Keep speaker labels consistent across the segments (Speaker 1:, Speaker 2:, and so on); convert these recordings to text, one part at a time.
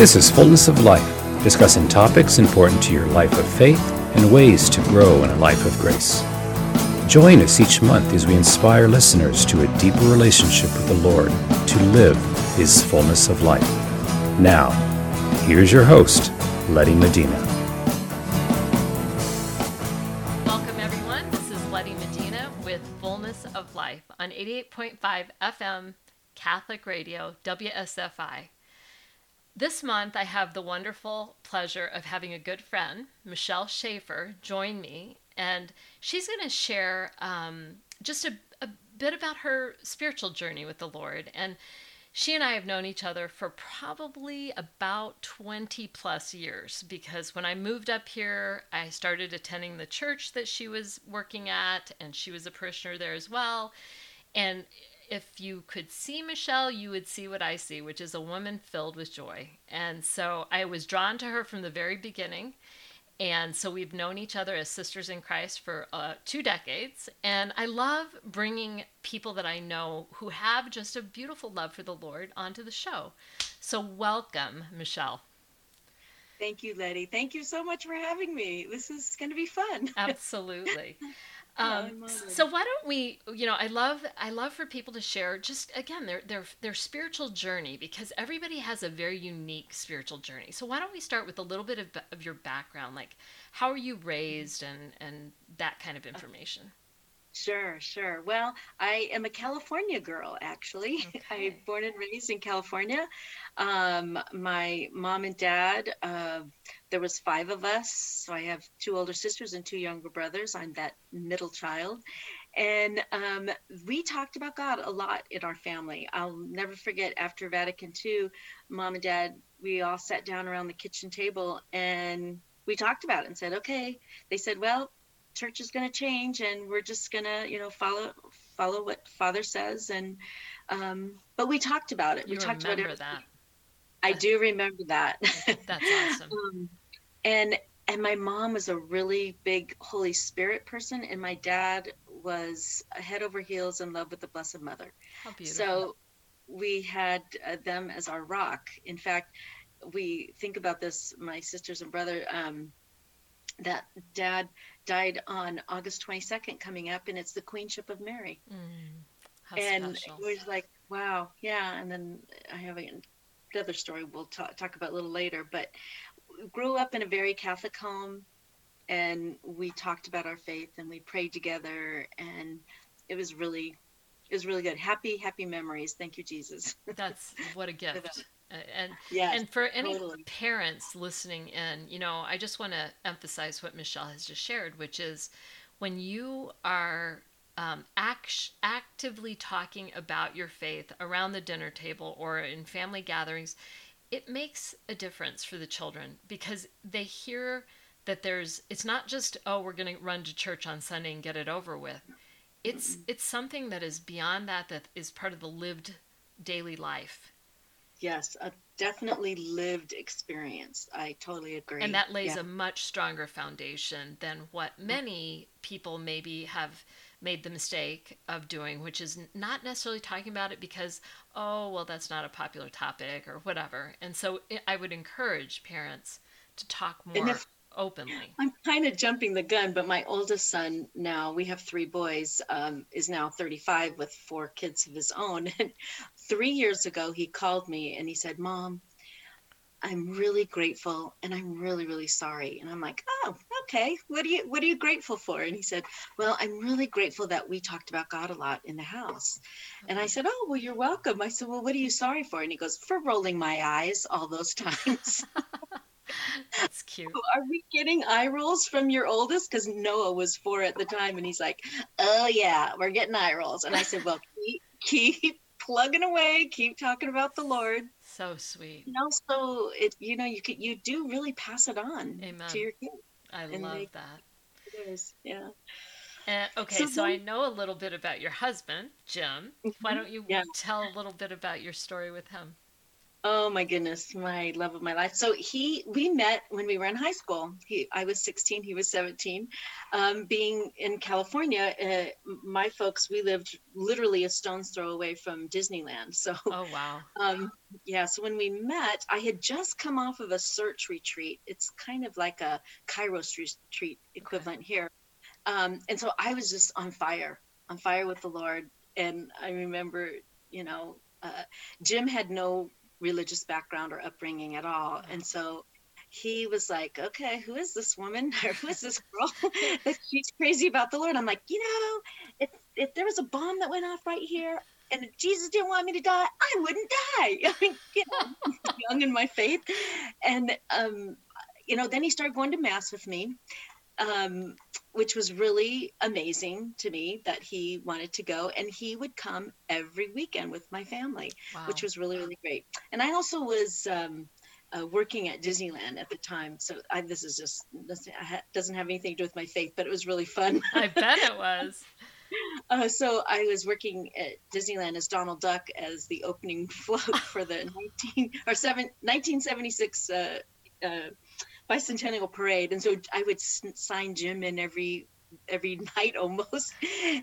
Speaker 1: This is Fullness of Life, discussing topics important to your life of faith and ways to grow in a life of grace. Join us each month as we inspire listeners to a deeper relationship with the Lord to live His fullness of life. Now, here's your host, Letty Medina.
Speaker 2: Welcome, everyone. This is Letty Medina with Fullness of Life on 88.5 FM Catholic Radio, WSFI. This month, I have the wonderful pleasure of having a good friend, Michelle Schaefer, join me, and she's going to share um, just a, a bit about her spiritual journey with the Lord. And she and I have known each other for probably about 20 plus years because when I moved up here, I started attending the church that she was working at, and she was a parishioner there as well. And if you could see Michelle, you would see what I see, which is a woman filled with joy. And so I was drawn to her from the very beginning. And so we've known each other as sisters in Christ for uh, two decades. And I love bringing people that I know who have just a beautiful love for the Lord onto the show. So welcome, Michelle.
Speaker 3: Thank you, Letty. Thank you so much for having me. This is going to be fun.
Speaker 2: Absolutely. Um, so why don't we you know i love i love for people to share just again their their their spiritual journey because everybody has a very unique spiritual journey so why don't we start with a little bit of, of your background like how are you raised and and that kind of information
Speaker 3: Sure, sure. Well, I am a California girl, actually. Okay. I born and raised in California. Um, my mom and dad, uh, there was five of us. So I have two older sisters and two younger brothers. I'm that middle child. And um, we talked about God a lot in our family. I'll never forget after Vatican II, mom and dad, we all sat down around the kitchen table and we talked about it and said, okay. They said, well, church is going to change and we're just going to you know follow follow what father says and um but we talked about it
Speaker 2: you
Speaker 3: we talked
Speaker 2: about
Speaker 3: it
Speaker 2: that
Speaker 3: i do remember that
Speaker 2: that's awesome
Speaker 3: um, and and my mom was a really big holy spirit person and my dad was head over heels in love with the blessed mother
Speaker 2: How beautiful.
Speaker 3: so we had uh, them as our rock in fact we think about this my sisters and brother um that dad died on August 22nd coming up, and it's the Queenship of Mary.
Speaker 2: Mm,
Speaker 3: and
Speaker 2: special.
Speaker 3: it was like, wow, yeah. And then I have another story we'll talk, talk about a little later, but grew up in a very Catholic home, and we talked about our faith and we prayed together, and it was really, it was really good. Happy, happy memories. Thank you, Jesus.
Speaker 2: That's what a gift. and
Speaker 3: yes,
Speaker 2: and for any
Speaker 3: totally.
Speaker 2: parents listening in you know i just want to emphasize what michelle has just shared which is when you are um, act- actively talking about your faith around the dinner table or in family gatherings it makes a difference for the children because they hear that there's it's not just oh we're going to run to church on sunday and get it over with it's it's something that is beyond that that is part of the lived daily life
Speaker 3: Yes, a definitely lived experience. I totally agree.
Speaker 2: and that lays
Speaker 3: yeah.
Speaker 2: a much stronger foundation than what many people maybe have made the mistake of doing which is not necessarily talking about it because oh well that's not a popular topic or whatever and so i I would encourage parents to talk more
Speaker 3: if-
Speaker 2: openly
Speaker 3: I'm kind of jumping the gun, but my oldest son now, we have three boys, um, is now 35 with four kids of his own. And three years ago, he called me and he said, Mom, I'm really grateful and I'm really, really sorry. And I'm like, oh, okay. What are you what are you grateful for? And he said, Well, I'm really grateful that we talked about God a lot in the house. And I mm-hmm. said, Oh, well, you're welcome. I said, Well, what are you sorry for? And he goes, For rolling my eyes all those times.
Speaker 2: that's cute
Speaker 3: are we getting eye rolls from your oldest? Because Noah was four at the time, and he's like, "Oh yeah, we're getting eye rolls." And I said, "Well, keep, keep plugging away, keep talking about the Lord."
Speaker 2: so sweet
Speaker 3: You know, so it, you know, you could, you do really pass it on
Speaker 2: Amen.
Speaker 3: to your kids.
Speaker 2: I
Speaker 3: And
Speaker 2: love
Speaker 3: they-
Speaker 2: that
Speaker 3: It is, yeah.
Speaker 2: And, okay,
Speaker 3: So
Speaker 2: so, I know a little bit about your husband, Jim. Why
Speaker 3: Mhm.
Speaker 2: don't you
Speaker 3: Yeah.
Speaker 2: tell a little bit about your story with him?
Speaker 3: Oh my goodness, my love of my life. So he, we met when we were in high school. He, I was 16, he was 17. Um, being in California, uh, my folks, we lived literally a stone's throw away from Disneyland. So,
Speaker 2: oh wow.
Speaker 3: Um, yeah. So when we met, I had just come off of a search retreat. It's kind of like a Kairos retreat equivalent okay. here. Um, and so I was just on fire, on fire with the Lord. And I remember, you know, uh, Jim had no religious background or upbringing at all. And so he was like, okay, who is this woman or who is this girl that she's crazy about the Lord? I'm like, you know, if, if there was a bomb that went off right here and if Jesus didn't want me to die, I wouldn't die. I mean, you know, young in my faith. And, um, you know, then he started going to mass with me um, which was really amazing to me that he wanted to go. And he would come every weekend with my family, wow. which was really, really great. And I also was um, uh, working at Disneyland at the time. So I, this is just, doesn't have anything to do with my faith, but it was really fun.
Speaker 2: I bet it was.
Speaker 3: Uh, so I was working at Disneyland as Donald Duck as the opening float for the 19 or 7, 1976 uh, uh, bicentennial parade, and so I would sign Jim in every every night almost.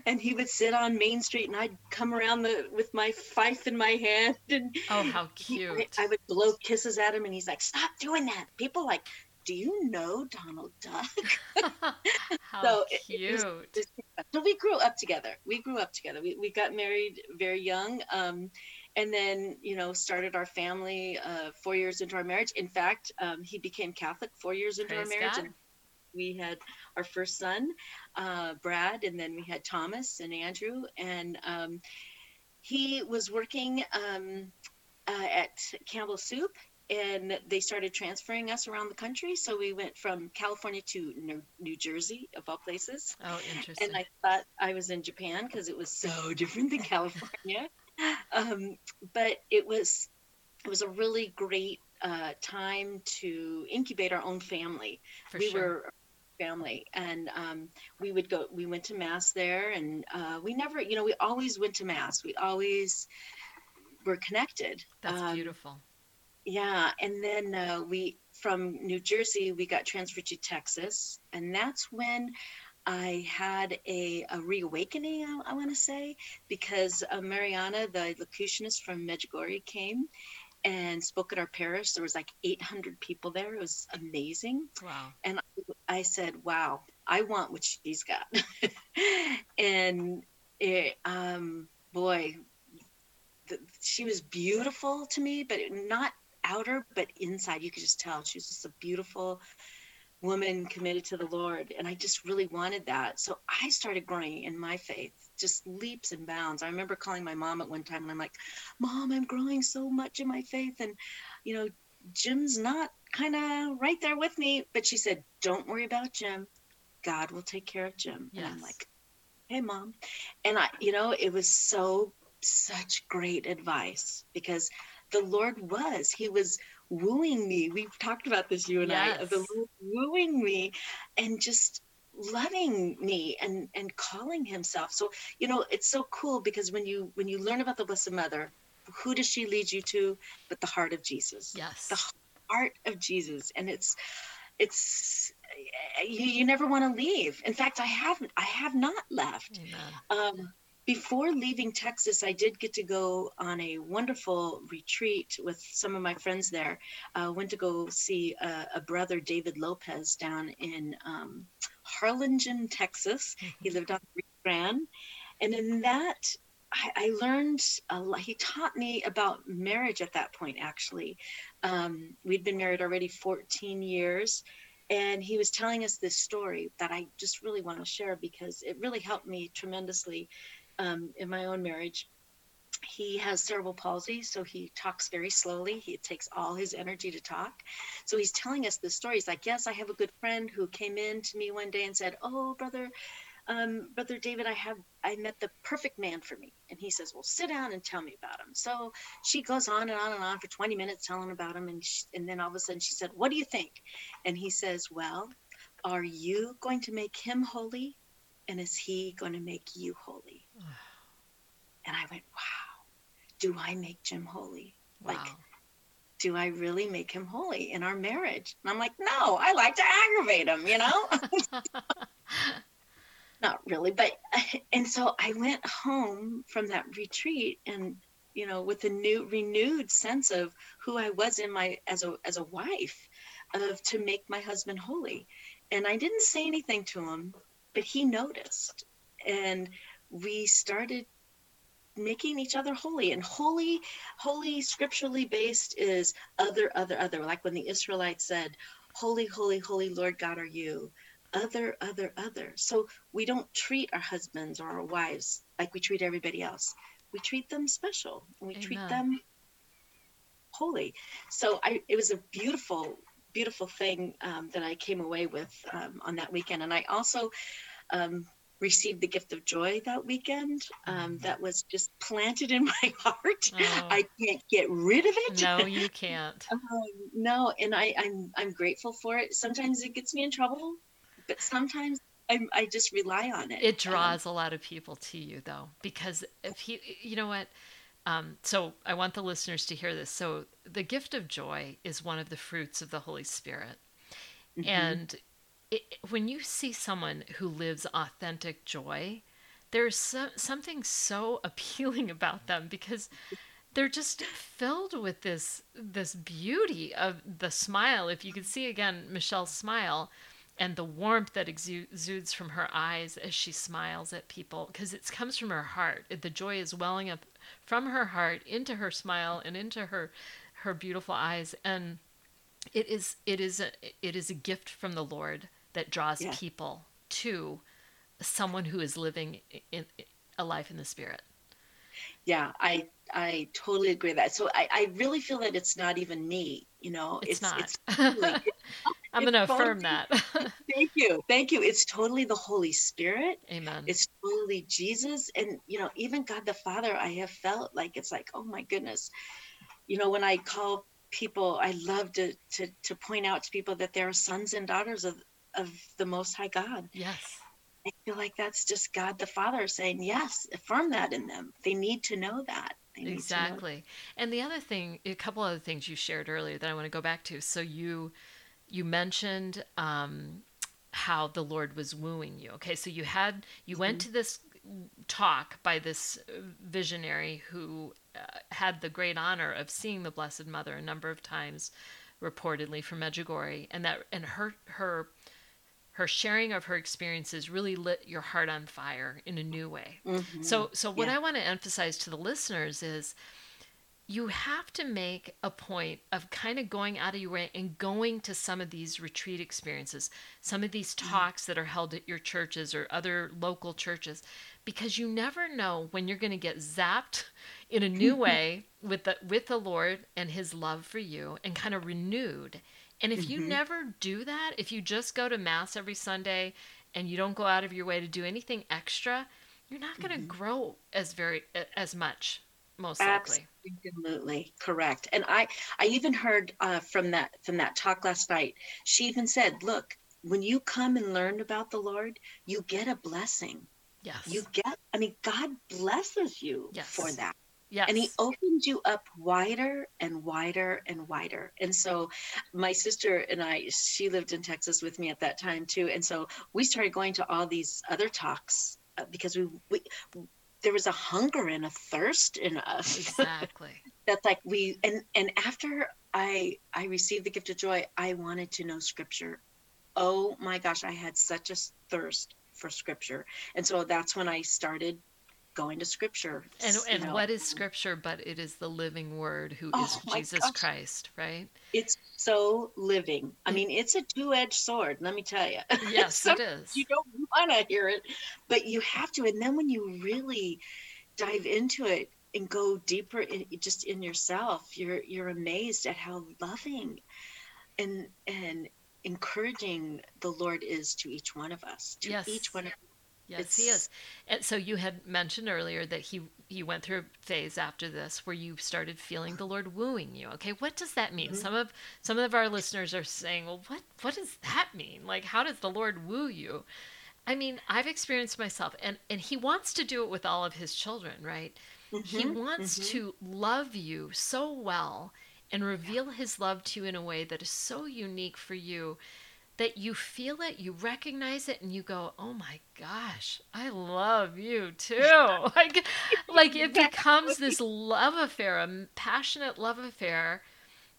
Speaker 3: And he would sit on main street and i'd come around the with my fife in my hand and
Speaker 2: oh how cute
Speaker 3: he, I, I, would blow kisses at him and he's like stop doing that. People like do you know donald duck?
Speaker 2: How so cute it, it
Speaker 3: was, so we grew up together. We grew up together. We, we got married very young. Um, and then you know started our family uh, four years into our marriage in fact um, he became catholic four years into
Speaker 2: Praise
Speaker 3: our marriage
Speaker 2: God.
Speaker 3: and we had our first son uh, brad and then we had thomas and andrew and um, he was working um, uh, at campbell soup and they started transferring us around the country. So we went from California to New, New Jersey, of all places.
Speaker 2: Oh, interesting.
Speaker 3: And I thought I was in Japan because it was so different than California. Um, but it was it was a really great uh, time to incubate our own family.
Speaker 2: For
Speaker 3: we
Speaker 2: sure.
Speaker 3: were family and um, we would go we went to mass there and uh, we never you know we always went to mass we always were connected
Speaker 2: that's
Speaker 3: um,
Speaker 2: beautiful
Speaker 3: yeah and then uh, we from new jersey we got transferred to texas and that's when I had a, a reawakening, I, I want to say, because uh, Mariana, the locutionist from Medjugorje, came and spoke at our parish. There was like 800 people there. It was amazing.
Speaker 2: Wow.
Speaker 3: And I, I said, wow, I want what she's got. and it, um, boy, the, she was beautiful to me, but not outer, but inside. You could just tell she was just a beautiful, woman committed to the Lord. And I just really wanted that. So I started growing in my faith, just leaps and bounds. I remember calling my mom at one time and I'm like, Mom, I'm growing so much in my faith. And, you know, Jim's not kind of right there with me. But she said, Don't worry about Jim. God will take care of Jim.
Speaker 2: Yes.
Speaker 3: And I'm like, Hey, mom. And I, you know, it was so, such great advice because the Lord was, He was wooing me. We've talked about this, you and
Speaker 2: yes.
Speaker 3: I, of the wooing me and just loving me and and calling himself. So you know it's so cool because when you when you learn about the blessed mother who does she lead you to but the heart of jesus?
Speaker 2: Yes.
Speaker 3: The heart of jesus. And it's it's you, you never want to leave. In fact i haven't i have not left. Um before leaving Texas, I did get to go on a wonderful retreat with some of my friends there. Uh, went to go see a, a brother, David Lopez, down in um, Harlingen, Texas. Mm-hmm. He lived on Rio Grande. And in that, I, I learned, lot. he taught me about marriage at that point, actually. Um, we'd been married already 14 years and he was telling us this story that I just really want to share because it really helped me tremendously um, in my own marriage, he has cerebral palsy, so he talks very slowly. He, takes all his energy to talk. So he's telling us this story. He's like, Yes, I have a good friend who came in to me one day and said, Oh, brother, um, brother David, I have I met the perfect man for me. And he says, Well, sit down and tell me about him. So she goes on and on and on for 20 minutes telling about him. And, she, and then all of a sudden she said, What do you think? And he says, Well, are you going to make him holy? And is he going to make you holy? And I went, wow, do I make Jim holy?
Speaker 2: Wow.
Speaker 3: Like, do I really make him holy in our marriage? And I'm like, no, I like to aggravate him, you know? Not really, but and so I went home from that retreat and you know with a new renewed sense of who I was in my as a as a wife of to make my husband holy. And I didn't say anything to him, but he noticed. And we started making each other holy and holy holy scripturally based is other other other. Like when the israelites said holy holy holy lord god are you? Other other other. So we don't treat our husbands or our wives like we treat everybody else. We treat them special and we Amen. treat them holy. So i it was a beautiful beautiful thing um, that i came away with um, on that weekend. And i also um, received the gift of joy that weekend um, mm. that was just planted in my heart oh. i can't get rid of it
Speaker 2: no you can't um,
Speaker 3: no and I, I'm, I'm grateful for it sometimes it gets me in trouble but sometimes I, I just rely on it
Speaker 2: it draws um, a lot of people to you though because if you you know what um, so I want the listeners to hear this. So the gift of joy is one of the fruits of the Holy Spirit. Mm-hmm. And it, when you see someone who lives authentic joy, there's so, something so appealing about them because they're just filled with this this beauty of the smile. If you could see again Michelle's smile and the warmth that exudes from her eyes as she smiles at people because it comes from her heart. The joy is welling up from her heart into her smile and into her her beautiful eyes and it is it is a it is a gift from the Lord that draws yeah. people to someone who is living in, in, a life in the spirit.
Speaker 3: Yeah, I I totally agree with that. So I, I really feel that it's not even me, you know.
Speaker 2: It's, it's not. It's totally, it's, I'm going to affirm that.
Speaker 3: thank you. Thank you. It's totally the Holy Spirit.
Speaker 2: Amen.
Speaker 3: It's totally Jesus. And, you know, even God the Father, I have felt like it's like, oh my goodness. You know, when I call people, I love to, to, to point out to people that they're sons and daughters of, of the Most High God.
Speaker 2: Yes.
Speaker 3: I feel like that's just God the Father saying, yes, affirm that in them. They need to know that.
Speaker 2: exactly. Know. And the other thing, a couple other things you shared earlier that I want to go back to. So you you mentioned um, how the Lord was wooing you. Okay, so you had you mm-hmm. went to this talk by this visionary who uh, had the great honor of seeing the Blessed Mother a number of times, reportedly from Medjugorje, and that and her her her sharing of her experiences really lit your heart on fire in a new way. Mm-hmm. So so what yeah. I want to emphasize to the listeners is you have to make a point of kind of going out of your way and going to some of these retreat experiences, some of these mm-hmm. talks that are held at your churches or other local churches, because you never know when you're going to get zapped in a new way with the with the Lord and His love for you, and kind of renewed. And if mm-hmm. you never do that, if you just go to mass every Sunday and you don't go out of your way to do anything extra, you're not going to mm-hmm. grow as very as much most likely.
Speaker 3: Absolutely correct. And I, I even heard uh, from that from that talk last night. She even said, "Look, when you come and learn about the Lord, you get a blessing.
Speaker 2: Yes,
Speaker 3: you get. I mean, God blesses you
Speaker 2: yes.
Speaker 3: for that.
Speaker 2: Yes.
Speaker 3: And he opened you up wider and wider and wider. And so my sister and I, she lived in Texas with me at that time too. And so we started going to all these other talks uh, because we, we there was a hunger and a thirst in us.
Speaker 2: Exactly.
Speaker 3: That's like we and and after I I received the gift of joy, I wanted to know scripture. Oh my gosh, I had such a thirst for scripture. And so that's when I started going to scripture.
Speaker 2: And and know. what is scripture but it is the living word who oh is Jesus gosh. Christ, right?
Speaker 3: It's so living. I mean, it's a two-edged sword, let me tell you.
Speaker 2: Yes, it is.
Speaker 3: You don't want to hear it, but you have to and then when you really dive into it and go deeper in, just in yourself, you're you're amazed at how loving and and encouraging the Lord is to each one of us, to
Speaker 2: yes.
Speaker 3: each one of
Speaker 2: Yes, it's... he is. And so you had mentioned earlier that he you went through a phase after this where you started feeling the Lord wooing you. Okay, what does that mean? Mm-hmm. Some of some of our listeners are saying, "Well, what what does that mean? Like, how does the Lord woo you?" I mean, I've experienced myself, and and He wants to do it with all of His children, right? Mm-hmm. He wants mm-hmm. to love you so well and reveal his love to you in a way that is so unique for you that you feel it, you recognize it, and you go, "Oh my gosh, I love you too!" like, like it becomes this love affair, a passionate love affair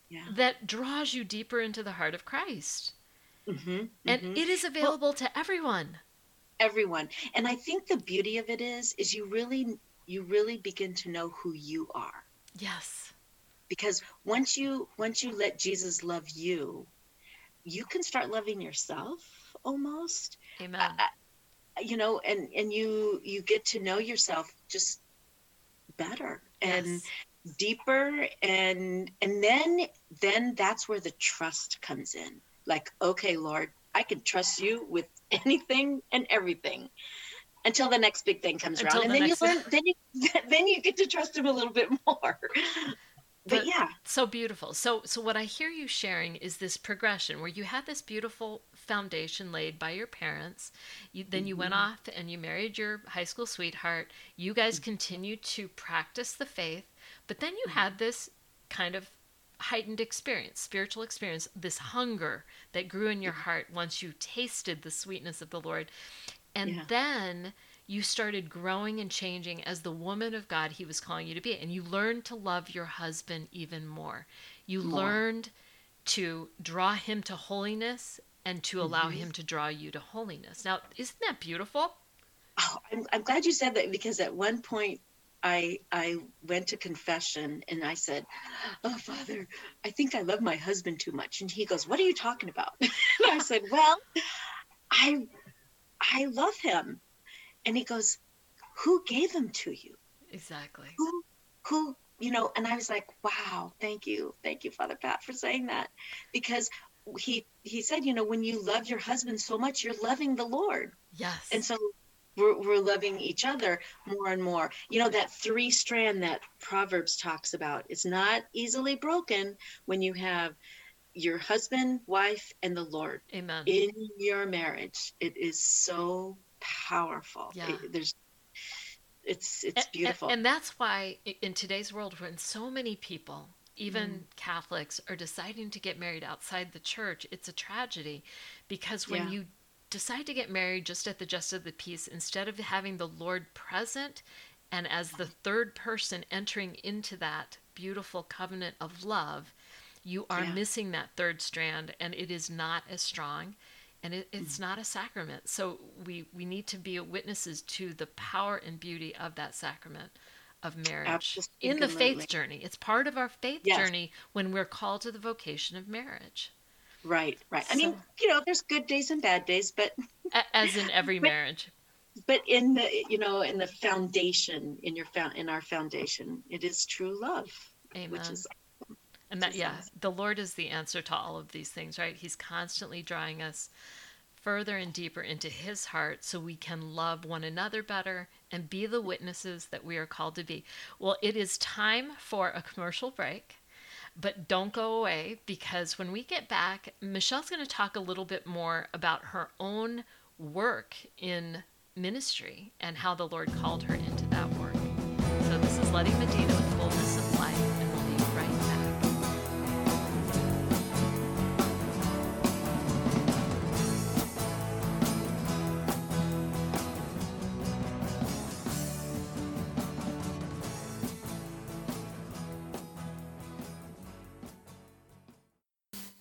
Speaker 2: yeah. that draws you deeper into the heart of Christ. Mm-hmm, mm-hmm. And it is available well, to everyone.
Speaker 3: Everyone, and I think the beauty of it is, is you really, you really begin to know who you are.
Speaker 2: Yes.
Speaker 3: Because once you once you let Jesus love you, you can start loving yourself almost.
Speaker 2: Amen. Uh,
Speaker 3: you know, and and you you get to know yourself just better and yes. deeper and and then then that's where the trust comes in. Like, okay, Lord, I can trust you with anything and everything until the next big thing comes until around and then you learn then you then you get to trust him a little bit more but, yeah
Speaker 2: so beautiful so so what i hear you sharing is this progression where you had this beautiful foundation laid by your parents you, then you mm-hmm. went off and you married your high school sweetheart you guys mm-hmm. continued to practice the faith but then you mm-hmm. had this kind of heightened experience spiritual experience this hunger that grew in your heart once you tasted the sweetness of the lord and yeah. then you started growing and changing as the woman of God he was calling you to be. And you learned to love your husband even more. You more. learned to draw him to holiness and to allow mm-hmm. him to draw you to holiness. Now, isn't that beautiful?
Speaker 3: Oh, I'm, I'm glad you said that because at one point I I went to confession and I said, "Oh, Father, I think I love my husband too much." And he goes, "What are you talking about?" and I said, "Well, I I love him." And he goes, Who gave him to you?
Speaker 2: Exactly.
Speaker 3: Who, who, you know, and I was like, Wow, thank you. Thank you, Father Pat, for saying that. Because he he said, you know, when you love your husband so much, you're loving the Lord.
Speaker 2: Yes.
Speaker 3: And so we're, we're loving each other more and more. You know, that three strand that Proverbs talks about, it's not easily broken when you have your husband, wife, and the Lord
Speaker 2: Amen.
Speaker 3: in your marriage. It is so powerful. Yeah. It, there's it's it's beautiful.
Speaker 2: And, and, that's why in today's world when so many people even mm. Catholics are deciding to get married outside the church, it's a tragedy because when yeah. you decide to get married just at the just of the peace instead of having the Lord present and as the third person entering into that beautiful covenant of love, you are yeah. missing that third strand and it is not as strong and it, it's not a sacrament so we we need to be witnesses to the power and beauty of that sacrament of marriage Absolutely. in the faith journey it's part of our faith yes. journey when we're called to the vocation of marriage
Speaker 3: right right so, i mean you know there's good days and bad days but
Speaker 2: as in every
Speaker 3: but,
Speaker 2: marriage
Speaker 3: but in the you know in the foundation in your in our foundation it is true love
Speaker 2: Amen. which is and that, yeah, the Lord is the answer to all of these things, right? He's constantly drawing us further and deeper into His heart so we can love one another better and be the witnesses that we are called to be. Well, it is time for a commercial break. But don't go away because when we get back, Michelle's going to talk a little bit more about her own work in ministry and how the Lord called her into that work. So, this is Letty Medina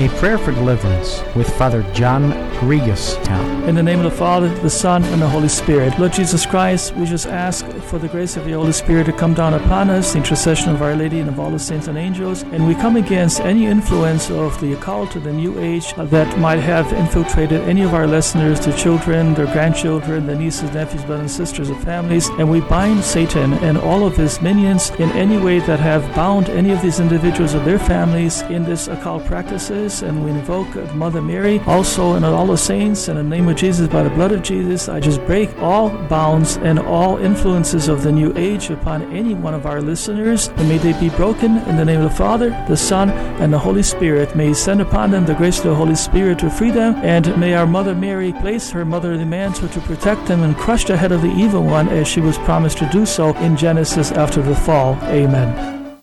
Speaker 4: A Prayer for Deliverance with Father John egregious town.
Speaker 5: In the name of the Father, the Son, and the Holy Spirit. Lord Jesus Christ, we just ask for the grace of the Holy Spirit to come down upon us, the intercession of Our Lady and of all the saints and angels, and we come against any influence of the occult or the New Age that might have infiltrated any of our listeners, their children, their grandchildren, their nieces, nephews, brothers, and sisters, and families, and we bind Satan and all of his minions in any way that have bound any of these individuals or their families in this occult practices, and we invoke Mother Mary, also and all saints, in the name of Jesus, by the blood of Jesus, I just break all bounds and all influences of the New Age upon any one of our listeners, and may they be broken in the name of the Father, the Son, and the Holy Spirit. May He send upon them the grace of the Holy Spirit to free them, and may our Mother Mary place her motherly mantle to protect them and crush the head of the evil one as she was promised to do so in Genesis after the fall. Amen.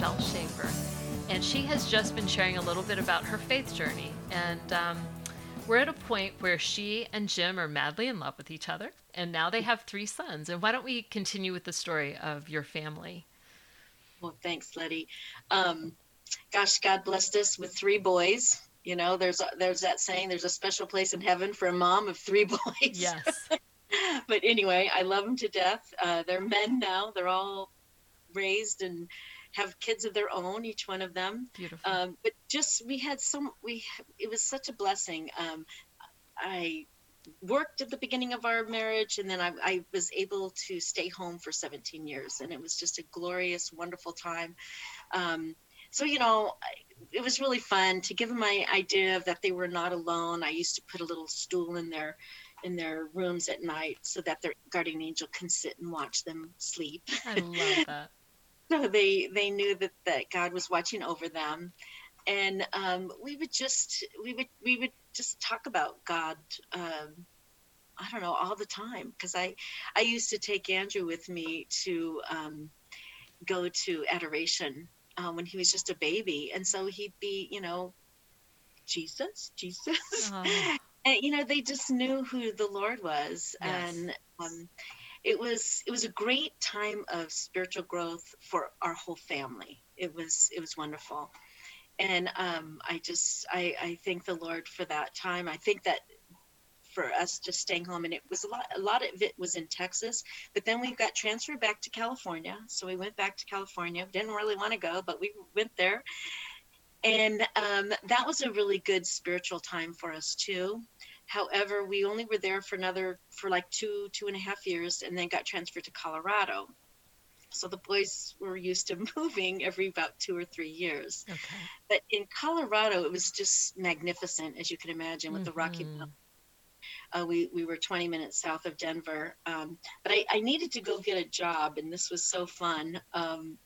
Speaker 2: Michelle Schaefer. And she has just been sharing a little bit about her faith journey. And um, we're at a point where she and Jim are madly in love with each other, and now they have three sons. And why don't we continue with the story of your family?
Speaker 3: Well, thanks, Letty. Um, gosh, God blessed us with three boys. You know, there's there's that saying, there's a special place in heaven for a mom of three boys.
Speaker 2: Yes.
Speaker 3: but anyway, I love them to death. Uh, they're men now. They're all raised and have kids of their own, each one of them.
Speaker 2: Beautiful.
Speaker 3: Um, but just we had some. We it was such a blessing. Um, I worked at the beginning of our marriage and then I, I, was able to stay home for 17 years and it was just a glorious wonderful time um, so you know it was really fun to give them my idea of that they were not alone i used to put a little stool in their in their rooms at night so that their guardian angel can sit and watch them sleep
Speaker 2: I love that.
Speaker 3: so they they knew that that god was watching over them and um, we would just we would we would just talk about God. Um, I don't know all the time because I I used to take Andrew with me to um, go to adoration uh, when he was just a baby, and so he'd be you know Jesus Jesus.
Speaker 2: Oh.
Speaker 3: And, you know, they just knew who the Lord was,
Speaker 2: Yes.
Speaker 3: and um, it was it was a great time of spiritual growth for our whole family. It was it was wonderful and um, I just I, I thank the Lord for that time. I think that for us just staying home, and it was a lot. A lot of it was in Texas, but then we got transferred back to California. So we went back to California. Didn't really want to go, but we went there, and um, that was a really good spiritual time for us too. However, we only were there for another for like two two and a half years, and then got transferred to Colorado. So the boys were used to moving every about two or three years.
Speaker 2: Okay.
Speaker 3: But in Colorado, it was just magnificent, as you can imagine, with the Rocky
Speaker 2: Mhm.
Speaker 3: Mountains. Uh, we, we were 20 minutes south of Denver. Um, but I, I needed to go get a job, and this was so fun. Um,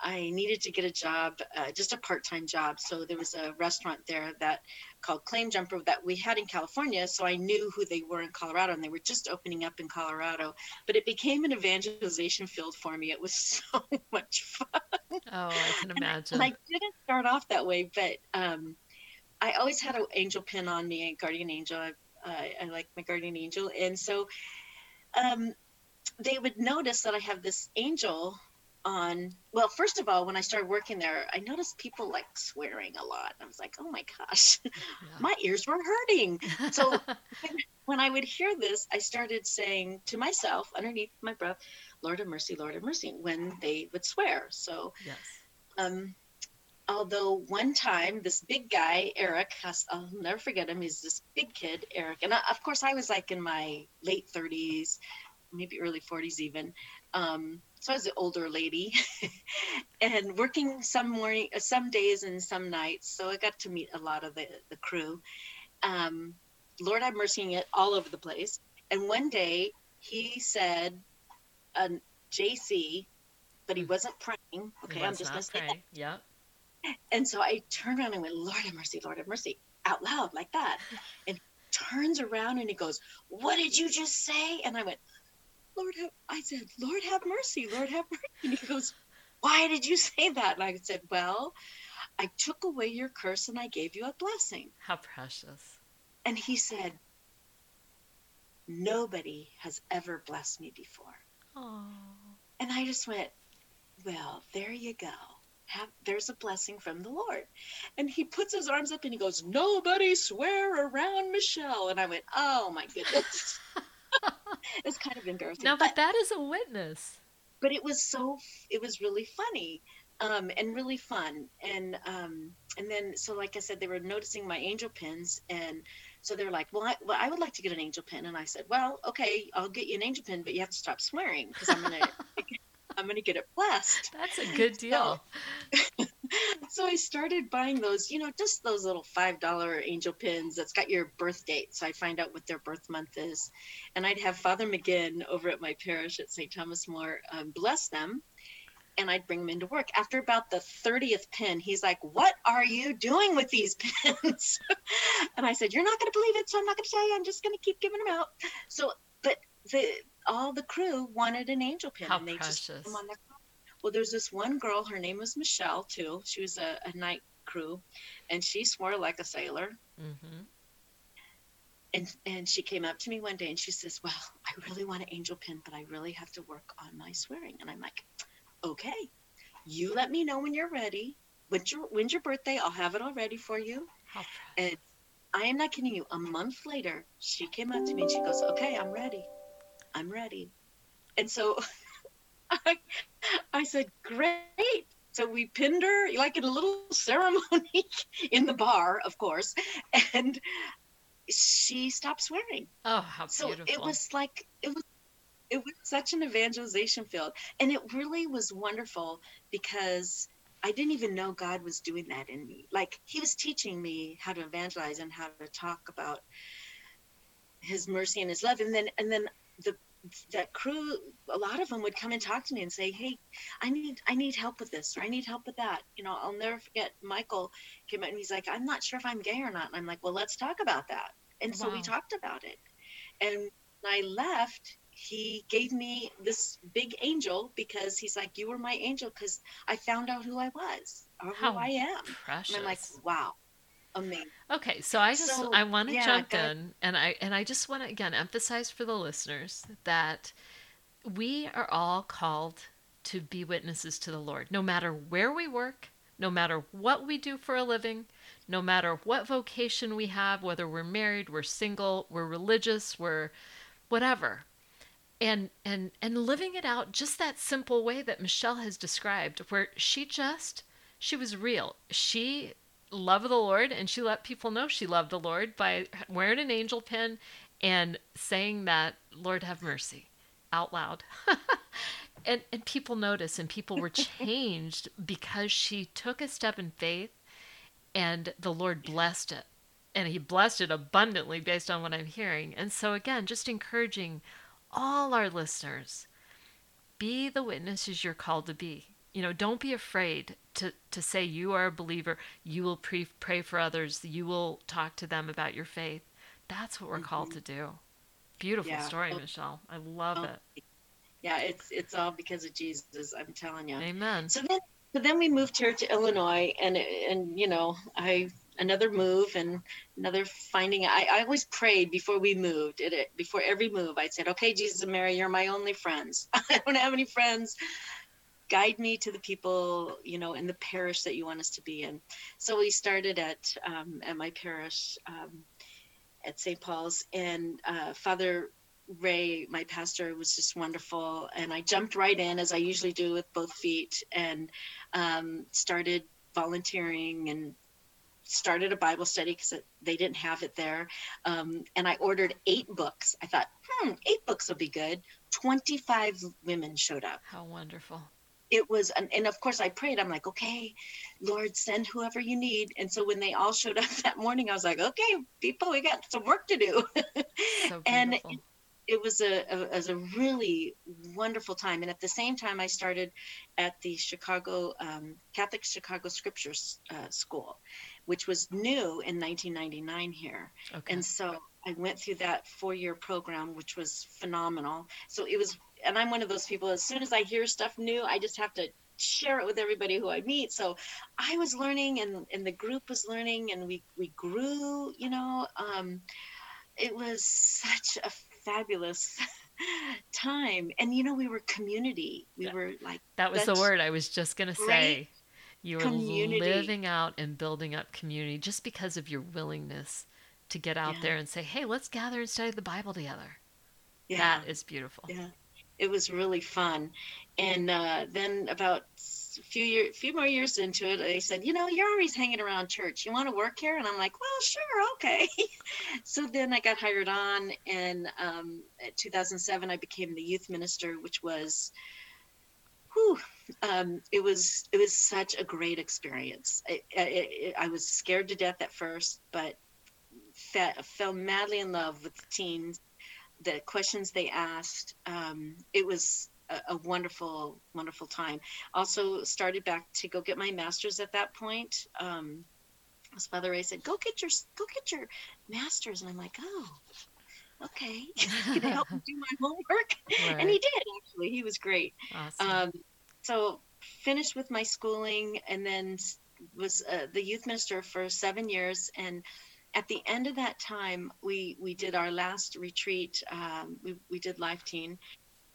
Speaker 3: I needed to get a job, uh, just a part time job. So there was a restaurant there that called Claim Jumper that we had in California. So I knew who they were in Colorado, and they were just opening up in Colorado. But it became an evangelization field for me. It was so much fun.
Speaker 2: Oh, I can imagine.
Speaker 3: And I didn't start off that way, but um, I always had an angel pin on me, a guardian angel. I, I, I like my guardian angel, and so um, they would notice that I have this angel on. Well, first of all, when I started working there, I noticed people like swearing a lot. I was like, oh my gosh, my ears were hurting. So when I would hear this, I started saying to myself underneath my breath, Lord of mercy, Lord of mercy, when they would swear. So
Speaker 2: yes.
Speaker 3: um, although one time this big guy eric has, i'll never forget him he's this big kid eric and I, of course i was like in my late 30s maybe early 40s even um, so i was an older lady and working some morning some days and some nights so i got to meet a lot of the, the crew um, Lord have mercy it all over the place. And one day he said, uh, JC, but he wasn't praying. Okay, I'm just going to say.
Speaker 2: Yeah.
Speaker 3: And so I turned around and went, Lord have mercy, Lord have mercy, out loud like that. And he turns around and he goes, What did you just say? And I went, Lord have, I said, Lord have mercy, Lord have mercy. And he goes, Why did you say that? And I said, Well, I took away your curse and I gave you a blessing.
Speaker 2: How precious.
Speaker 3: And he said, Nobody has ever blessed me before.
Speaker 2: Oh.
Speaker 3: And I just went, Well, there you go. Have, there's a blessing from the Lord. And he puts his arms up and he goes, Nobody swear around Michelle. And I went, Oh my goodness. it's kind of embarrassing.
Speaker 2: Now, but, but that is a witness.
Speaker 3: But it was so, it was really funny um, and really fun. And um, and then so like I said, they were noticing my angel pins, and so they're like, well I, well, I would like to get an angel pin, and I said, well, okay, I'll get you an angel pin, but you have to stop swearing because I'm gonna. I'm gonna get it blessed.
Speaker 2: That's a good deal.
Speaker 3: So, so, I started buying those, you know, just those little five dollar angel pins that's got your birth date. So I find out what their birth month is, and I'd have Father McGinn over at my parish at St. Thomas More um, bless them, and I'd bring him into work. After about the 30th pin, he's like, What are you doing with these pins? and I said, You're not going to believe it, so I'm not going to tell you. I'm just going to keep giving them out. So, but the all the crew wanted an angel pin,
Speaker 2: How
Speaker 3: and they
Speaker 2: precious.
Speaker 3: just put on their. Well, there's this one girl. Her name was Michelle too. She was a, a night crew, and she swore like a sailor.
Speaker 2: Mm-hmm.
Speaker 3: And and she came up to me one day and she says, "Well, I really want an angel pin, but I really have to work on my swearing." And I'm like, okay, you let me know when you're ready. When's your, when's your birthday? I'll have it all ready for you. And I am not kidding you. A month later, she came up to me and she goes, okay, I'm ready. I'm ready. And so I, I said, great. So we pinned her like in a little ceremony in the bar, of course. And she stopped swearing.
Speaker 2: Oh, how
Speaker 3: So
Speaker 2: beautiful.
Speaker 3: it was like, it was it was such an evangelization field and it really was wonderful because i didn't even know god was doing that in me like he was teaching me how to evangelize and how to talk about his mercy and his love and then and then the that crew a lot of them would come and talk to me and say hey i need i need help with this or i need help with that. You know i'll never forget michael came out and he's like i'm not sure if i'm gay or not. And i'm like well let's talk about that. And so we talked about it. And when i left he gave me this big angel because he's like, You were my angel because I found out who I was or
Speaker 2: How
Speaker 3: who I am.
Speaker 2: precious.
Speaker 3: And I'm like, Wow, amazing.
Speaker 2: Okay, so I just
Speaker 3: So,
Speaker 2: I want to
Speaker 3: yeah,
Speaker 2: jump in and I and I just want to again emphasize for the listeners that we are all called to be witnesses to the Lord, no matter where we work, no matter what we do for a living, no matter what vocation we have, whether we're married, we're single, we're religious, we're whatever. And and and living it out just that simple way that Michelle has described where she just she was real. She loved the Lord and she let people know she loved the Lord by wearing an angel pin and saying that Lord have mercy out loud. and and people noticed and people were changed because she took a step in faith and the Lord blessed it. And he blessed it abundantly based on what I'm hearing. And so again, just encouraging all our listeners be the witnesses you're called to be. You know, don't be afraid to, to say you are a believer. You will pre- pray for others. You will talk to them about your faith. That's what we're mm-hmm. called to do. Beautiful
Speaker 3: Yeah.
Speaker 2: story,
Speaker 3: Oh.
Speaker 2: Michelle. I love
Speaker 3: Oh,
Speaker 2: it.
Speaker 3: Yeah, it's it's all because of Jesus. I'm telling you.
Speaker 2: Amen.
Speaker 3: So then, so then we moved here to Illinois, and and you know, I another move and another finding. I, I always prayed before we moved. It, it before every move, I said, "Okay, Jesus and Mary, you're my only friends. I don't have any friends. Guide me to the people, you know, in the parish that you want us to be in." So we started at um, at my parish um, at St. Paul's, and uh, Father Ray, my pastor, was just wonderful. And I jumped right in, as I usually do with both feet, and um, started volunteering and started a Bible study because they didn't have it there. Um, and I ordered eight books. I thought, hmm, eight books will be good. 25 women showed up.
Speaker 2: How wonderful.
Speaker 3: It was and, and of course i prayed. I'm like okay lord send whoever you need. And so when they all showed up that morning i was like okay people we got some work to do.
Speaker 2: So
Speaker 3: and it, it was a, a was a really wonderful time. And at the same time i started at the chicago um, catholic chicago scriptures uh, school which was new in 1999 here.
Speaker 2: Okay.
Speaker 3: and so I went through that four year program, which was phenomenal. So it was, and I'm one of those people, as soon as I hear stuff new, I just have to share it with everybody who I meet. So I was learning and, and the group was learning and we, we grew, you know, um, it was such a fabulous time. And, you know, we were community. We
Speaker 2: Yeah.
Speaker 3: were like,
Speaker 2: that was the word I was just going to say. You were
Speaker 3: community.
Speaker 2: living out and building up community just because of your willingness to get out
Speaker 3: Yeah.
Speaker 2: there and say, hey, let's gather and study the Bible together.
Speaker 3: yeah.
Speaker 2: That is beautiful.
Speaker 3: yeah it was really fun and uh, then about a few year, few more years into it they said you know you're always hanging around church you want to work here and i'm like well sure okay so then i got hired on and um, at 2007 i became the youth minister which was whew, um, it was it was such a great experience I, I, I- I was scared to death at first but fe- fell madly in love with the teens the questions they asked. Um, it was a, a wonderful, wonderful time. Also started back to go get my master's at that point. Um, as Father Ray said, "Go get your go get your master's," and I'm like, "Oh, okay. Can you help me do my homework?" And he did actually. He was great.
Speaker 2: Awesome.
Speaker 3: Um, so finished with my schooling and then was uh, the youth minister for seven years and at the end of that time we we did our last retreat um, we, we did life teen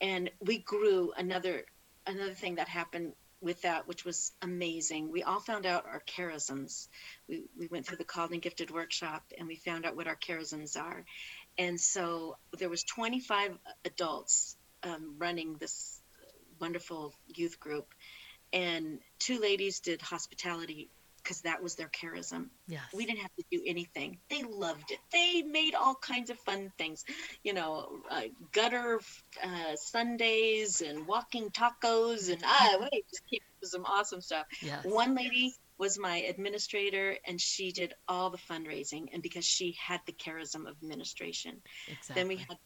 Speaker 3: and we grew another another thing that happened with that which was amazing. We all found out our charisms. We, we went through the called and gifted workshop and we found out what our charisms are. And so there was 25 adults um, running this wonderful youth group and two ladies did hospitality because that was their charism.
Speaker 2: Yes.
Speaker 3: we didn't have to do anything. They loved it. They made all kinds of fun things you know uh, gutter uh, sundaes and walking tacos and ah wait just came up with some awesome stuff.
Speaker 2: Yes.
Speaker 3: one lady was my administrator and she did all the fundraising and because she had the charism of administration.
Speaker 2: Exactly.
Speaker 3: then we had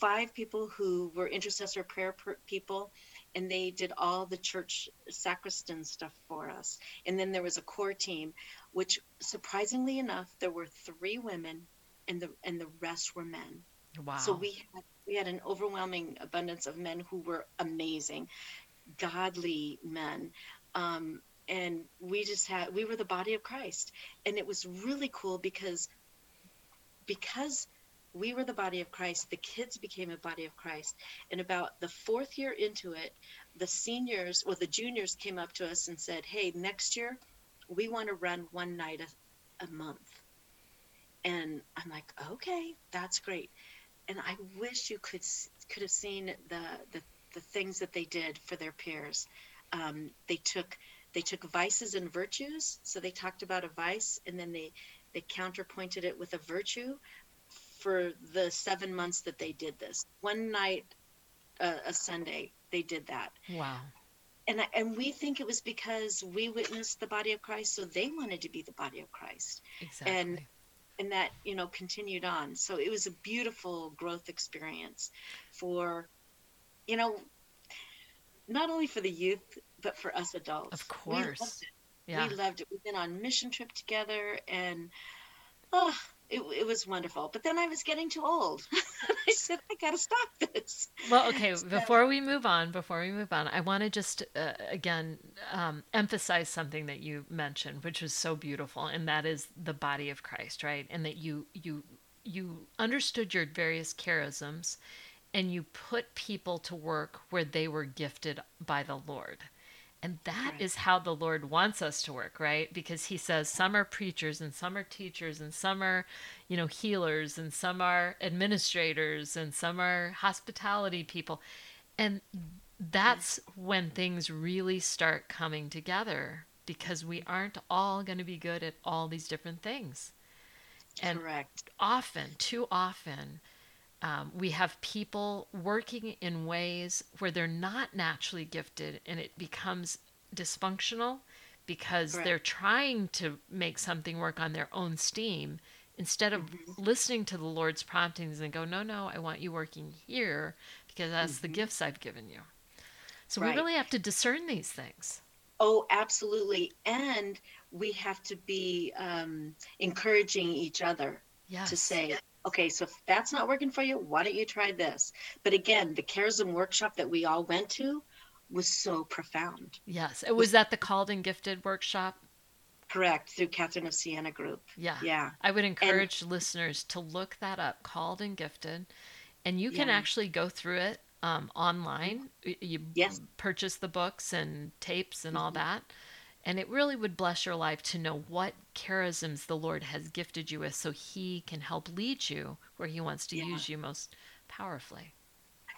Speaker 3: five people who were intercessor prayer per- people, and they did all the church sacristan stuff for us. And then there was a core team, which surprisingly enough, there were three women, and the and the rest were men.
Speaker 2: wow.
Speaker 3: So we had, we had an overwhelming abundance of men who were amazing, godly men. Um, and we just had we were the body of Christ, and it was really cool because because we were the body of Christ, the kids became a body of Christ. And about the fourth year into it, the seniors or the juniors came up to us and said, "Hey, next year we want to run one night a, a month." And I'm like, "Okay, that's great." And I wish you could could have seen the the, the things that they did for their peers. Um, they took they took vices and virtues. So they talked about a vice, and then they they counterpointed it with a virtue for the seven months that they did this. One night, uh, a Sunday, they did that.
Speaker 2: wow.
Speaker 3: And, I, and we think it was because we witnessed the body of Christ, so they wanted to be the body of Christ.
Speaker 2: Exactly.
Speaker 3: And and that, you know, continued on. So it was a beautiful growth experience for, you know, not only for the youth, but for us adults.
Speaker 2: Of course.
Speaker 3: We loved it.
Speaker 2: yeah.
Speaker 3: We loved it. We've been on mission trip together, and oh, it, it was wonderful. But then I was getting too old. I said, I gotta stop this.
Speaker 2: Well, okay, before we move on, before we move on, I want to just uh, again um, emphasize something that you mentioned, which was so beautiful, and that is the body of Christ, right? And that you you you understood your various charisms and you put people to work where they were gifted by the Lord. And that
Speaker 3: Right.
Speaker 2: is how the Lord wants us to work, right? Because he says some are preachers and some are teachers and some are, you know, healers and some are administrators and some are hospitality people. And that's when things really start coming together because we aren't all going to be good at all these different things. And
Speaker 3: Correct.
Speaker 2: often, too often, Um, we have people working in ways where they're not naturally gifted and it becomes dysfunctional because
Speaker 3: Correct.
Speaker 2: they're trying to make something work on their own steam instead of
Speaker 3: Mm-hmm.
Speaker 2: listening to the Lord's promptings and go, no, no, I want you working here because that's the gifts I've given you. So we
Speaker 3: Mm-hmm.
Speaker 2: Really have to discern these things.
Speaker 3: Oh, absolutely. And we have to be um, encouraging each other
Speaker 2: Yes.
Speaker 3: to say, okay, so if that's not working for you, why don't you try this? But again, the charism workshop that we all went to was so profound.
Speaker 2: Yes. It was that the Called and Gifted workshop.
Speaker 3: Correct. Through Catherine of Siena group.
Speaker 2: Yeah.
Speaker 3: Yeah.
Speaker 2: I would encourage listeners to look that up, Called and Gifted. And you can
Speaker 3: Yeah.
Speaker 2: actually go through it um, online. You
Speaker 3: Yes.
Speaker 2: purchase the books and tapes and all that. And it really would bless your life to know what charisms the Lord has gifted you with so He can help lead you where He wants to
Speaker 3: Yeah.
Speaker 2: use you most powerfully.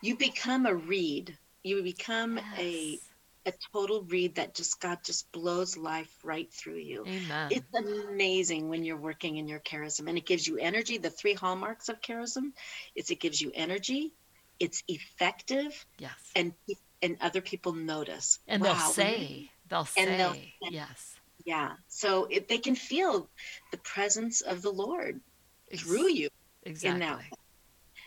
Speaker 3: You become a reed. You become a
Speaker 2: Yes.
Speaker 3: a total reed that just God just blows life right through you.
Speaker 2: Amen.
Speaker 3: It's amazing when you're working in your charism and it gives you energy. The three hallmarks of charism is it gives you energy, it's effective,
Speaker 2: yes.
Speaker 3: and and other people notice.
Speaker 2: And
Speaker 3: Wow,
Speaker 2: they'll say, they'll say,
Speaker 3: And they'll say.
Speaker 2: yes.
Speaker 3: Yeah. So if they can feel the presence of the Lord
Speaker 2: Ex-
Speaker 3: through you.
Speaker 2: Exactly.
Speaker 3: that.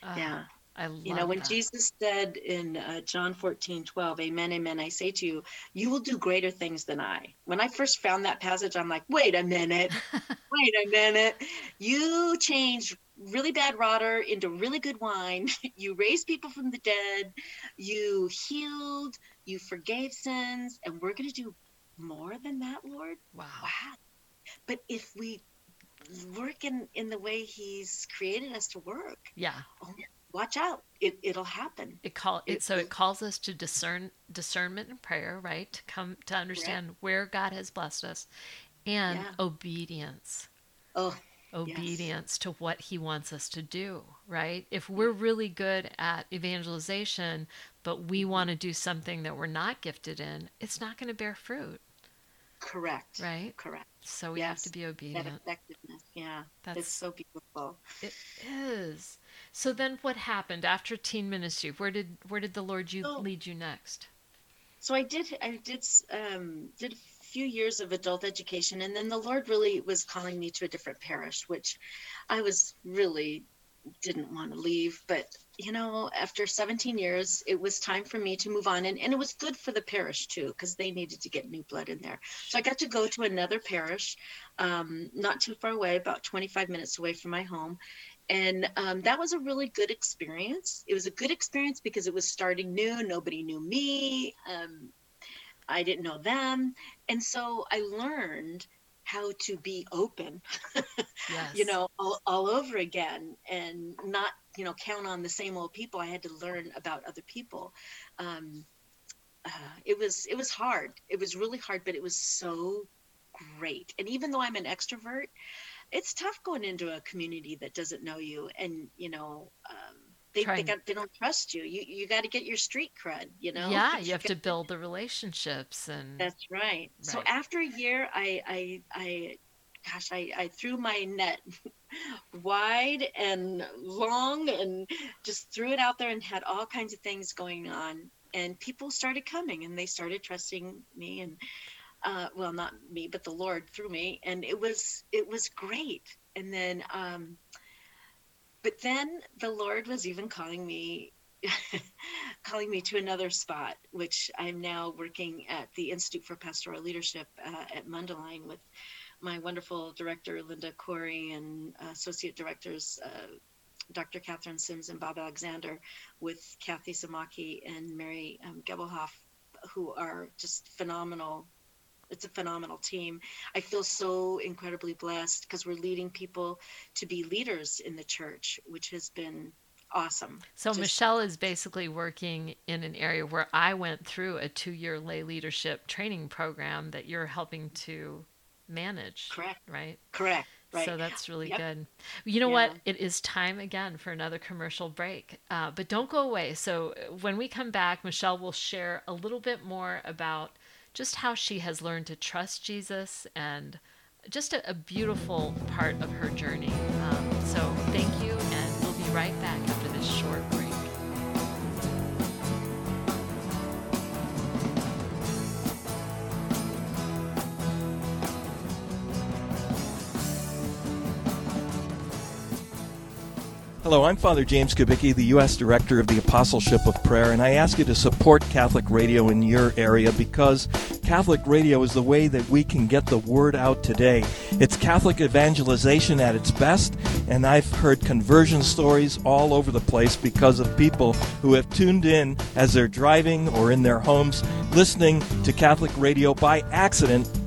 Speaker 2: Ah,
Speaker 3: yeah.
Speaker 2: I love
Speaker 3: You know, when
Speaker 2: that.
Speaker 3: Jesus said in uh, John 14, 12, Amen, amen, I say to you, you will do greater things than I. When I first found that passage, I'm like, wait a minute, wait a minute. You changed really bad water into really good wine. You raised people from the dead. You healed. You forgave sins. And we're going to do more than that, Lord?
Speaker 2: wow.
Speaker 3: Wow. But if we work in, in the way He's created us to work,
Speaker 2: Yeah.
Speaker 3: oh, watch out. It, it'll happen.
Speaker 2: It call it
Speaker 3: It-
Speaker 2: so it calls us to discern discernment and prayer, right? To come to understand where God has blessed us and
Speaker 3: Yeah.
Speaker 2: obedience.
Speaker 3: Oh,
Speaker 2: Obedience to what he wants us to do, right? If we're really good at evangelization, but we want to do something that we're not gifted in, it's not going to bear fruit,
Speaker 3: correct.
Speaker 2: right?
Speaker 3: Correct.
Speaker 2: So we have to
Speaker 3: Yes,
Speaker 2: be
Speaker 3: That
Speaker 2: obedient.
Speaker 3: effectiveness. Yeah.
Speaker 2: That's-
Speaker 3: That's so beautiful.
Speaker 2: It is. So then what happened after teen ministry? Where did where did the Lord you
Speaker 3: So-
Speaker 2: lead you next?
Speaker 3: So I did I did um did a few years of adult education and then the Lord really was calling me to a different parish, which I was really didn't want to leave. But you know, after 17 years, it was time for me to move on. And, and it was good for the parish too, because they needed to get new blood in there. So I got to go to another parish, um, not too far away, about 25 minutes away from my home. And um, that was a really good experience. It was a good experience because it was starting new. Nobody knew me. Um, I didn't know them. And so I learned how to be open
Speaker 2: Yes.
Speaker 3: you know all, all over again and not you know count on the same old people. I had to learn about other people. Um, uh, it was it was hard. It was really hard but it was so great. And even though i'm an extrovert it's tough going into a community that doesn't know you and you know um, they, they, got, they don't trust you you, you got to get your street cred you know
Speaker 2: yeah, you have
Speaker 3: got-
Speaker 2: to build the relationships and
Speaker 3: that's right. So after a year, I, I, I, gosh, I, I threw my net wide and long and just threw it out there and had all kinds of things going on. And people started coming and they started trusting me and, uh, well, not me, but the Lord through me. And it was, it was great. And then, um, but then the Lord was even calling me calling me to another spot, which I'm now working at the Institute for Pastoral Leadership uh, at Mundelein with my wonderful director, Linda Corey, and associate directors, uh, Dr. Catherine Sims and Bob Alexander, with Kathy Samaki and Mary um, Gebelhoff, who are just phenomenal. It's a phenomenal team. I feel so incredibly blessed because we're leading people to be leaders in the church, which has been awesome.
Speaker 2: So
Speaker 3: Just-
Speaker 2: Michelle is basically working in an area where I went through a two-year lay leadership training program that you're helping to manage.
Speaker 3: Correct.
Speaker 2: Right.
Speaker 3: Correct. Right.
Speaker 2: So that's really
Speaker 3: Yep.
Speaker 2: good. You know what? It is time again for another commercial break. Uh, but don't go away. So when we come back, Michelle will share a little bit more about just how she has learned to trust Jesus and just a, a beautiful part of her journey. Um, so thank you, and we'll be right back
Speaker 4: Hello, I'm Father James Kubicki, the U.S. Director of the Apostleship of Prayer, and I ask you to support Catholic radio in your area because Catholic radio is the way that we can get the word out today. It's Catholic evangelization at its best, and I've heard conversion stories all over the place because of people who have tuned in as they're driving or in their homes, listening to Catholic radio by accident,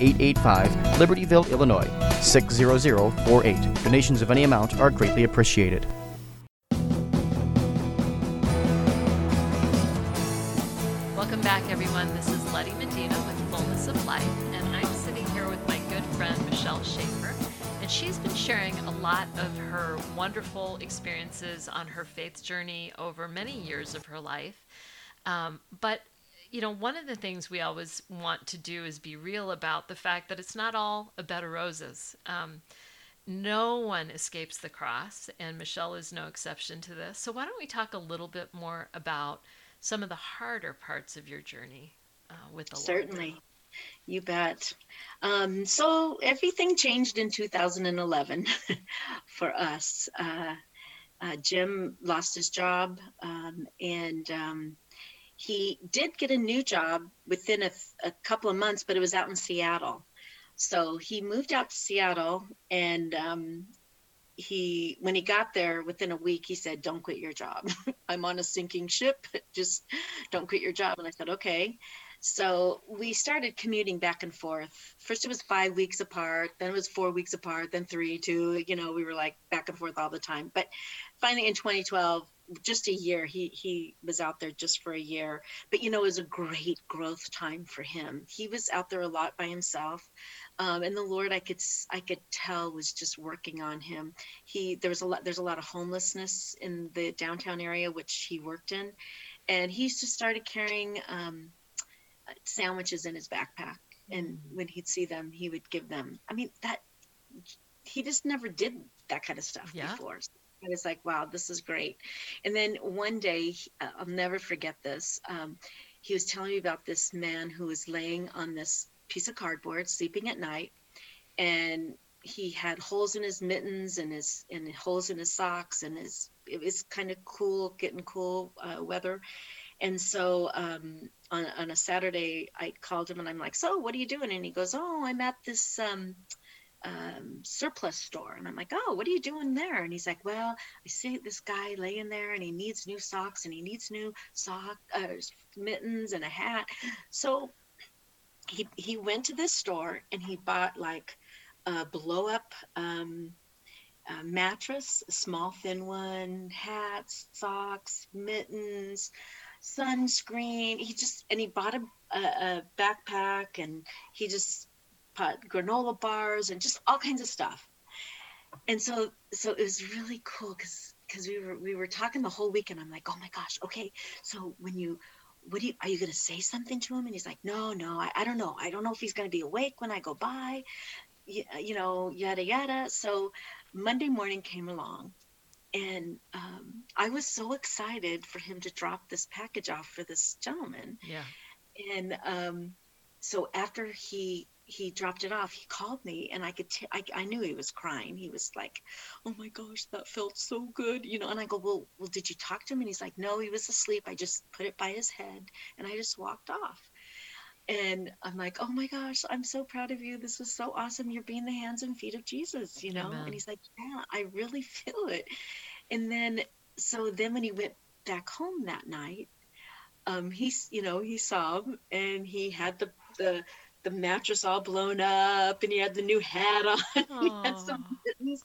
Speaker 6: 885, Libertyville, Illinois 60048. Donations of any amount are greatly appreciated.
Speaker 2: Welcome back, everyone. This is Letty Medina with Fullness of Life, and I'm sitting here with my good friend Michelle Schaefer, and she's been sharing a lot of her wonderful experiences on her faith journey over many years of her life. Um, but you know, one of the things we always want to do is be real about the fact that it's not all a bed of roses. Um, no one escapes the cross, and Michelle is no exception to this. So, why don't we talk a little bit more about some of the harder parts of your journey uh, with the
Speaker 3: Certainly.
Speaker 2: Lord?
Speaker 3: You bet. Um, so everything changed in 2011 for us. Uh, uh, Jim lost his job, um, and um, he did get a new job within a, a couple of months, but it was out in Seattle. So he moved out to Seattle, and um, he when he got there within a week he said don't quit your job. I'm on a sinking ship. Just don't quit your job. And i said okay. So we started commuting back and forth. First it was five weeks apart then it was four weeks apart then three two you know we were like back and forth all the time. But finally in 2012 just a year he he was out there just for a year. But you know it was a great growth time for him. He was out there a lot by himself. Um, and the lord i could i could tell was just working on him. He there was a lot there's a lot of homelessness in the downtown area which he worked in. And he just started carrying um, sandwiches in his backpack. And when he'd see them he would give them. I mean that he just never did that kind of stuff
Speaker 2: Yeah.
Speaker 3: before I was like, wow, this is great. And then one day, uh, I'll never forget this. Um, he was telling me about this man who was laying on this piece of cardboard, sleeping at night, and he had holes in his mittens and his and holes in his socks, and his it was kind of cool, getting cool uh, weather. And so um, on, on a Saturday, I called him and I'm like, so what are you doing? And he goes, oh, I'm at this. Um, um, surplus store. And I'm like, oh, what are you doing there? And he's like, well, I see this guy laying there and he needs new socks and he needs new sock uh, mittens and a hat. So he, he went to this store and he bought like a blow up um, uh, mattress, a small thin one, hats, socks, mittens, sunscreen. He just, and he bought a, a, a backpack and he just pot granola bars and just all kinds of stuff. And so so it was really cool because because we were we were talking the whole week and i'm like oh my gosh okay so when you what do you are you going to say something to him? And he's like no no I, I don't know. I don't know if he's going to be awake when i go by. You, you know yada yada. So monday morning came along and um, i was so excited for him to drop this package off for this gentleman.
Speaker 2: Yeah.
Speaker 3: and um, so after he he dropped it off. He called me and i could t- I, I knew he was crying. He was like oh my gosh that felt so good you know? And i go well well did you talk to him? And he's like no he was asleep. I just put it by his head and i just walked off. And i'm like oh my gosh i'm so proud of you. This was so awesome. You're being the hands and feet of jesus you know?
Speaker 2: Amen.
Speaker 3: and he's like yeah i really feel it. And then so then when he went back home that night um he's you know he saw him and he had the the the mattress all blown up and he had the new hat on. He had some mittens.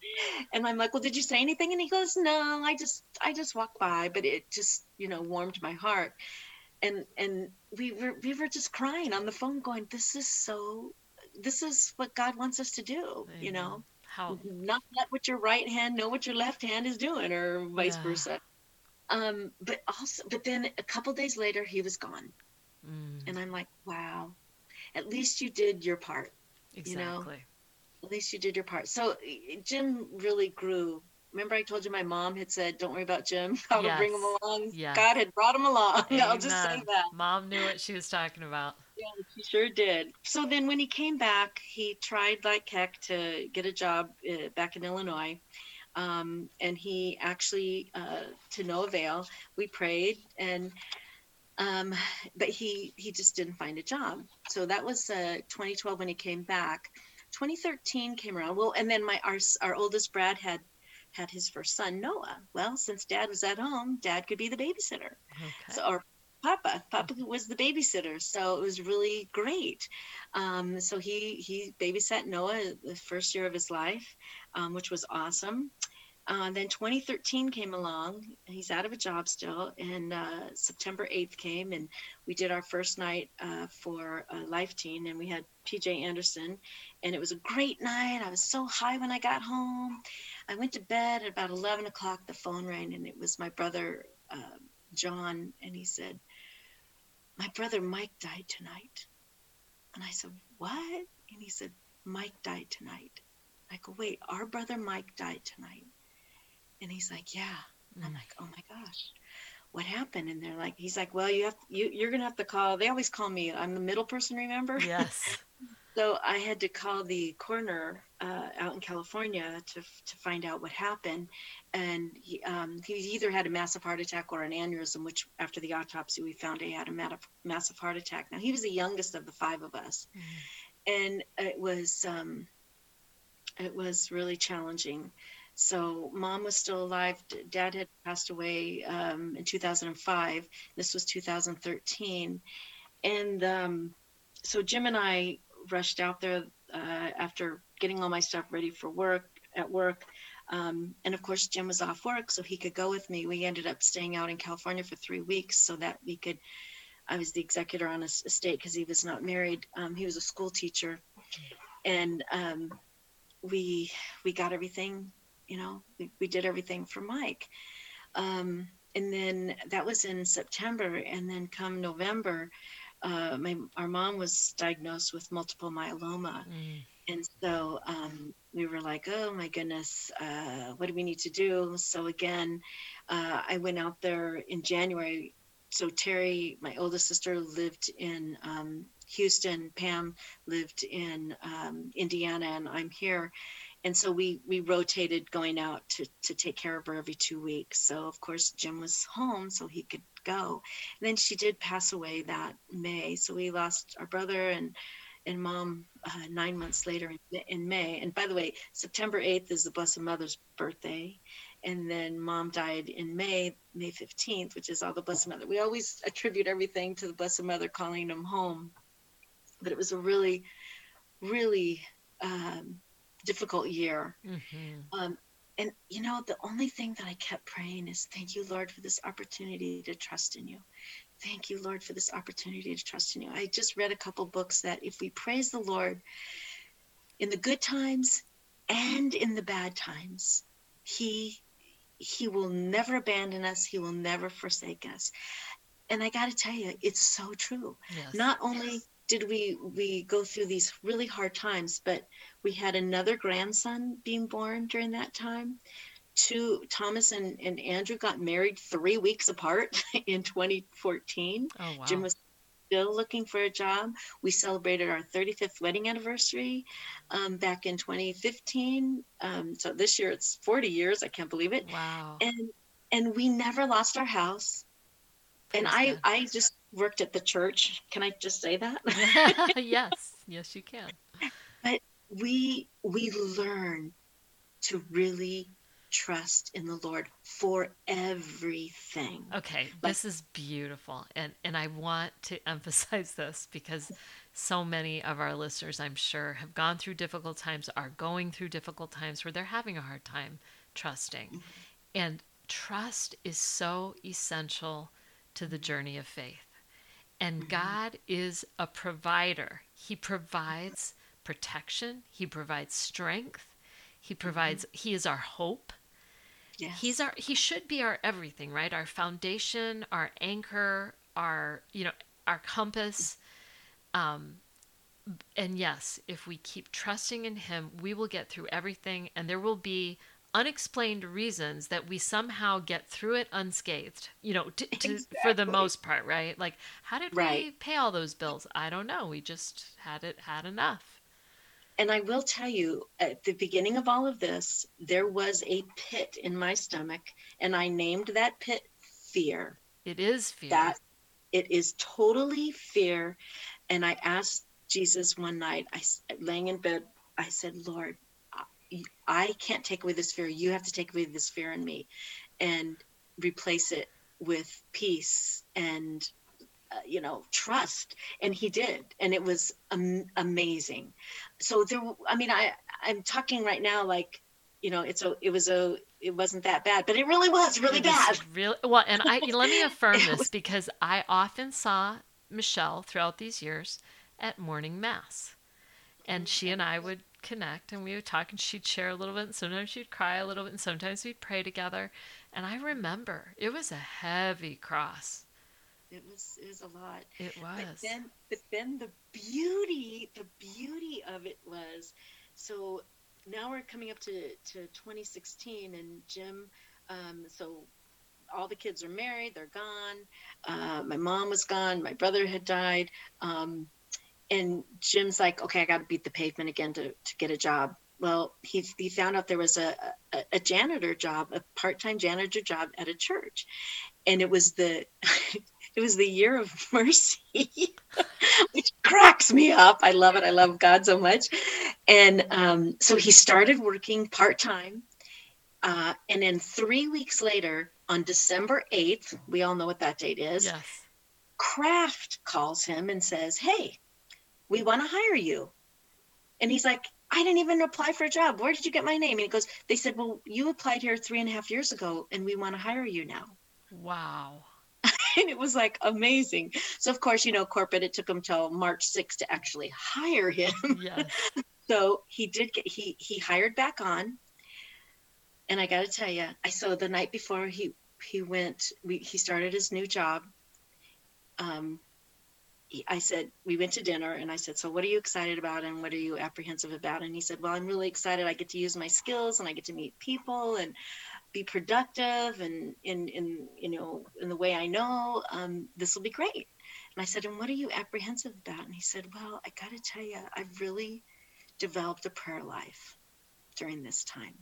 Speaker 3: and i'm like well did you say anything? And he goes no i just i just walked by but it just you know warmed my heart. And and we were we were just crying on the phone going this is so this is what god wants us to do you know.
Speaker 2: How
Speaker 3: not let what your right hand know what your left hand is doing, or vice
Speaker 2: Yeah.
Speaker 3: versa. Um, but also, but then a couple days later, he was gone,
Speaker 2: mm,
Speaker 3: and I'm like, wow, at least you did your part. you know. At least you did your part. So Jim really grew. Remember, I told you my mom had said, "Don't worry about Jim. I'll bring him along."
Speaker 2: Yes.
Speaker 3: God had brought him along. I'll just say that.
Speaker 2: Mom knew what she was talking about.
Speaker 3: Yeah, he sure did. So then when he came back, he tried like heck to get a job uh, back in Illinois. Um, and he actually, uh, to no avail, we prayed and, um, but he, he just didn't find a job. So that was uh, 2012 when he came back. 2013 came around. Well, and then my, our, our oldest Brad had, had his first son, Noah. Well, since dad was at home, dad could be the babysitter.
Speaker 2: Okay.
Speaker 3: So, or Papa. Papa was the babysitter, so it was really great. Um, so he he babysat Noah the first year of his life, um, which was awesome. Uh, then 2013 came along. He's out of a job still, and uh, September 8th came, and we did our first night uh, for Life Teen, and we had PJ Anderson, and it was a great night. I was so high when I got home. I went to bed at about 11 o'clock. The phone rang, and it was my brother uh, John, and he said, My brother Mike died tonight. And I said, What? And he said, Mike died tonight. I go, Wait, our brother Mike died tonight. And he's like, Yeah. And I'm
Speaker 2: Mm.
Speaker 3: like, Oh my gosh. What happened? And they're like, he's like, well, you have you, you're gonna have to call. They always call me. I'm the middle person, remember?
Speaker 2: Yes.
Speaker 3: So I had to call the coroner uh, out in California to to find out what happened, and he, um, he either had a massive heart attack or an aneurysm. Which after the autopsy, we found he had a mat- massive heart attack. Now he was the youngest of the five of us, and it was um, it was really challenging. So mom was still alive. Dad had passed away um, in 2005. This was 2013, and um, so Jim and I rushed out there uh, after getting all my stuff ready for work at work. Um, and of course, Jim was off work, so he could go with me. We ended up staying out in California for three weeks so that we could. I was the executor on his estate because he was not married. Um, he was a school teacher, and um, we we got everything. You know, we, we did everything for Mike. Um, and then that was in September, and then come November, uh, my our mom was diagnosed with multiple myeloma,
Speaker 2: Mm.
Speaker 3: and so um, we were like, oh my goodness, uh, what do we need to do? So again, uh, I went out there in January. So Terry, my oldest sister, lived in um, Houston. Pam lived in um, Indiana, and I'm here. And so we we rotated going out to to take care of her every two weeks. So of course Jim was home, so he could go. And then she did pass away that May, so we lost our brother and and mom uh, nine months later in, in May. And by the way, September 8th is the Blessed Mother's birthday. And then mom died in May, May 15th, which is all the Blessed Mother. We always attribute everything to the Blessed Mother calling them home. But it was a really, really um, difficult year.
Speaker 2: hmm
Speaker 3: Um, and you know, the only thing that I kept praying is, thank you, Lord, for this opportunity to trust in you. Thank you, Lord, for this opportunity to trust in you. I just read a couple books that if we praise the Lord in the good times and in the bad times, He He will never abandon us. He will never forsake us. And I got to tell you, it's so true
Speaker 2: Yes.
Speaker 3: not only did we we go through these really hard times but we had another grandson being born during that time. Two thomas and, and andrew got married three weeks apart in 2014
Speaker 2: oh wow.
Speaker 3: jim was still looking for a job. We celebrated our 35th wedding anniversary um, back in 2015 um, so this year it's 40 years i can't believe it.
Speaker 2: Wow.
Speaker 3: and and we never lost our house and i i just worked at the church can i just say that
Speaker 2: yes. Yes, you can.
Speaker 3: But we we learn to really trust in the lord for everything
Speaker 2: Okay,
Speaker 3: Like-
Speaker 2: this is beautiful. And and I want to emphasize this because so many of our listeners, I'm sure, have gone through difficult times, are going through difficult times where they're having a hard time trusting. Mm-hmm. And trust is so essential to the journey of faith. And God is a provider. He provides protection, he provides strength, He provides, He is our hope.
Speaker 3: Yes.
Speaker 2: He's our he should be our everything, right? Our foundation, our anchor, our you know, our compass. Um and yes, if we keep trusting in him, we will get through everything and there will be unexplained reasons that we somehow get through it unscathed. You know, to, to, for the most part, right? Like how did we pay all those bills? I don't know. We just had it had enough.
Speaker 3: And I will tell you, at the beginning of all of this, there was a pit in my stomach, and I named that pit fear.
Speaker 2: It is fear.
Speaker 3: That it is totally fear. And I asked Jesus one night, i laying in bed, I said, Lord, I- I can't take away this fear. You have to take away this fear in me and replace it with peace and uh, you know trust. And he did. And it was am- amazing. So there i mean i i'm talking right now like you know it's a it was a it wasn't that bad but it really was really
Speaker 2: was
Speaker 3: bad.
Speaker 2: Really well, and I let me affirm this
Speaker 3: was-
Speaker 2: because I often saw Michelle throughout these years at morning mass, and she and I would connect and we would talk, and she'd share a little bit, and sometimes she'd cry a little bit, and sometimes we'd pray together. And I remember it was a heavy cross.
Speaker 3: it was it was a lot
Speaker 2: It was but
Speaker 3: then but then the beauty the beauty of it was so now we're coming up to to 2016 and jim um so all the kids are married they're gone uh, my mom was gone my brother had died um, and jim's like okay i got to beat the pavement again to, to get a job. Well he, he found out there was a, a, a janitor job a part-time janitor job at a church. And it was the it was the year of mercy which cracks me up. I love it. I love god so much. And um, so he started working part-time uh, and then three weeks later on december 8th we all know what that date is
Speaker 2: yes.
Speaker 3: Kraft calls him and says, Hey, we want to hire you. And he's like, I didn't even apply for a job. Where did you get my name? And he goes, They said, Well, you applied here three and a half years ago and we want to hire you now.
Speaker 2: Wow.
Speaker 3: And it was like amazing. So, of course, you know, corporate, it took him till March 6th to actually hire him.
Speaker 2: Yes.
Speaker 3: so he did get, he, he hired back on. And I got to tell you, I saw the night before he, he went, we, he started his new job. Um, I said, we went to dinner and I said, so what are you excited about and what are you apprehensive about? And he said, well, I'm really excited. I get to use my skills and I get to meet people and be productive and in, in, you know, in the way I know, um, this will be great. And I said, and what are you apprehensive about? And he said, well, I got to tell you, I've really developed a prayer life during this time.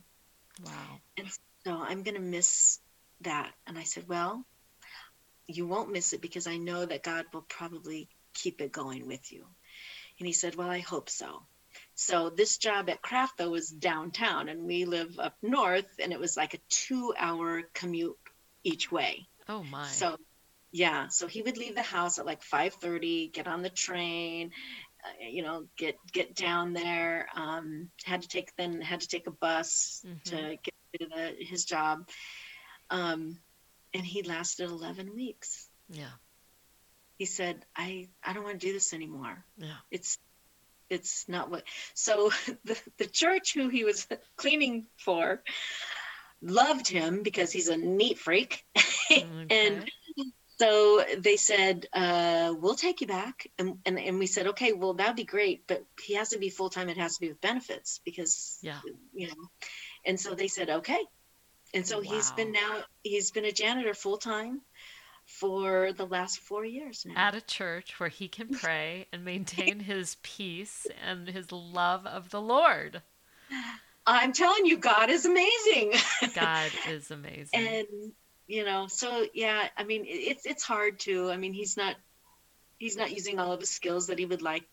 Speaker 2: Wow.
Speaker 3: And so I'm going to miss that. And I said, Well, you won't miss it because I know that God will probably keep it going with you. And he said, Well, I hope so. So this job at Kraft, though, was downtown, and we live up north, and it was like a two hour commute each way.
Speaker 2: Oh my.
Speaker 3: So, yeah, so he would leave the house at like 5:30, get on the train, uh, you know, get get down there. Um, had to take then had to take a bus to get to the, his job, um, and he lasted 11 weeks.
Speaker 2: yeah.
Speaker 3: He said, "I I don't want to do this anymore.
Speaker 2: Yeah.
Speaker 3: It's it's not what." So the the church who he was cleaning for loved him because he's a neat freak, and so they said, uh, "We'll take you back," and, and and we said, "Okay, well that'd be great, but he has to be full time. It has to be with benefits because
Speaker 2: Yeah.
Speaker 3: you know." And so they said, "Okay," and so he's been now he's been a janitor full time for the last four years now.
Speaker 2: at a church where he can pray and maintain his peace and his love of the Lord.
Speaker 3: I'm telling you, God is amazing.
Speaker 2: God is amazing.
Speaker 3: and you know so yeah i mean it's it's hard to i mean he's not he's not using all of his skills that he would like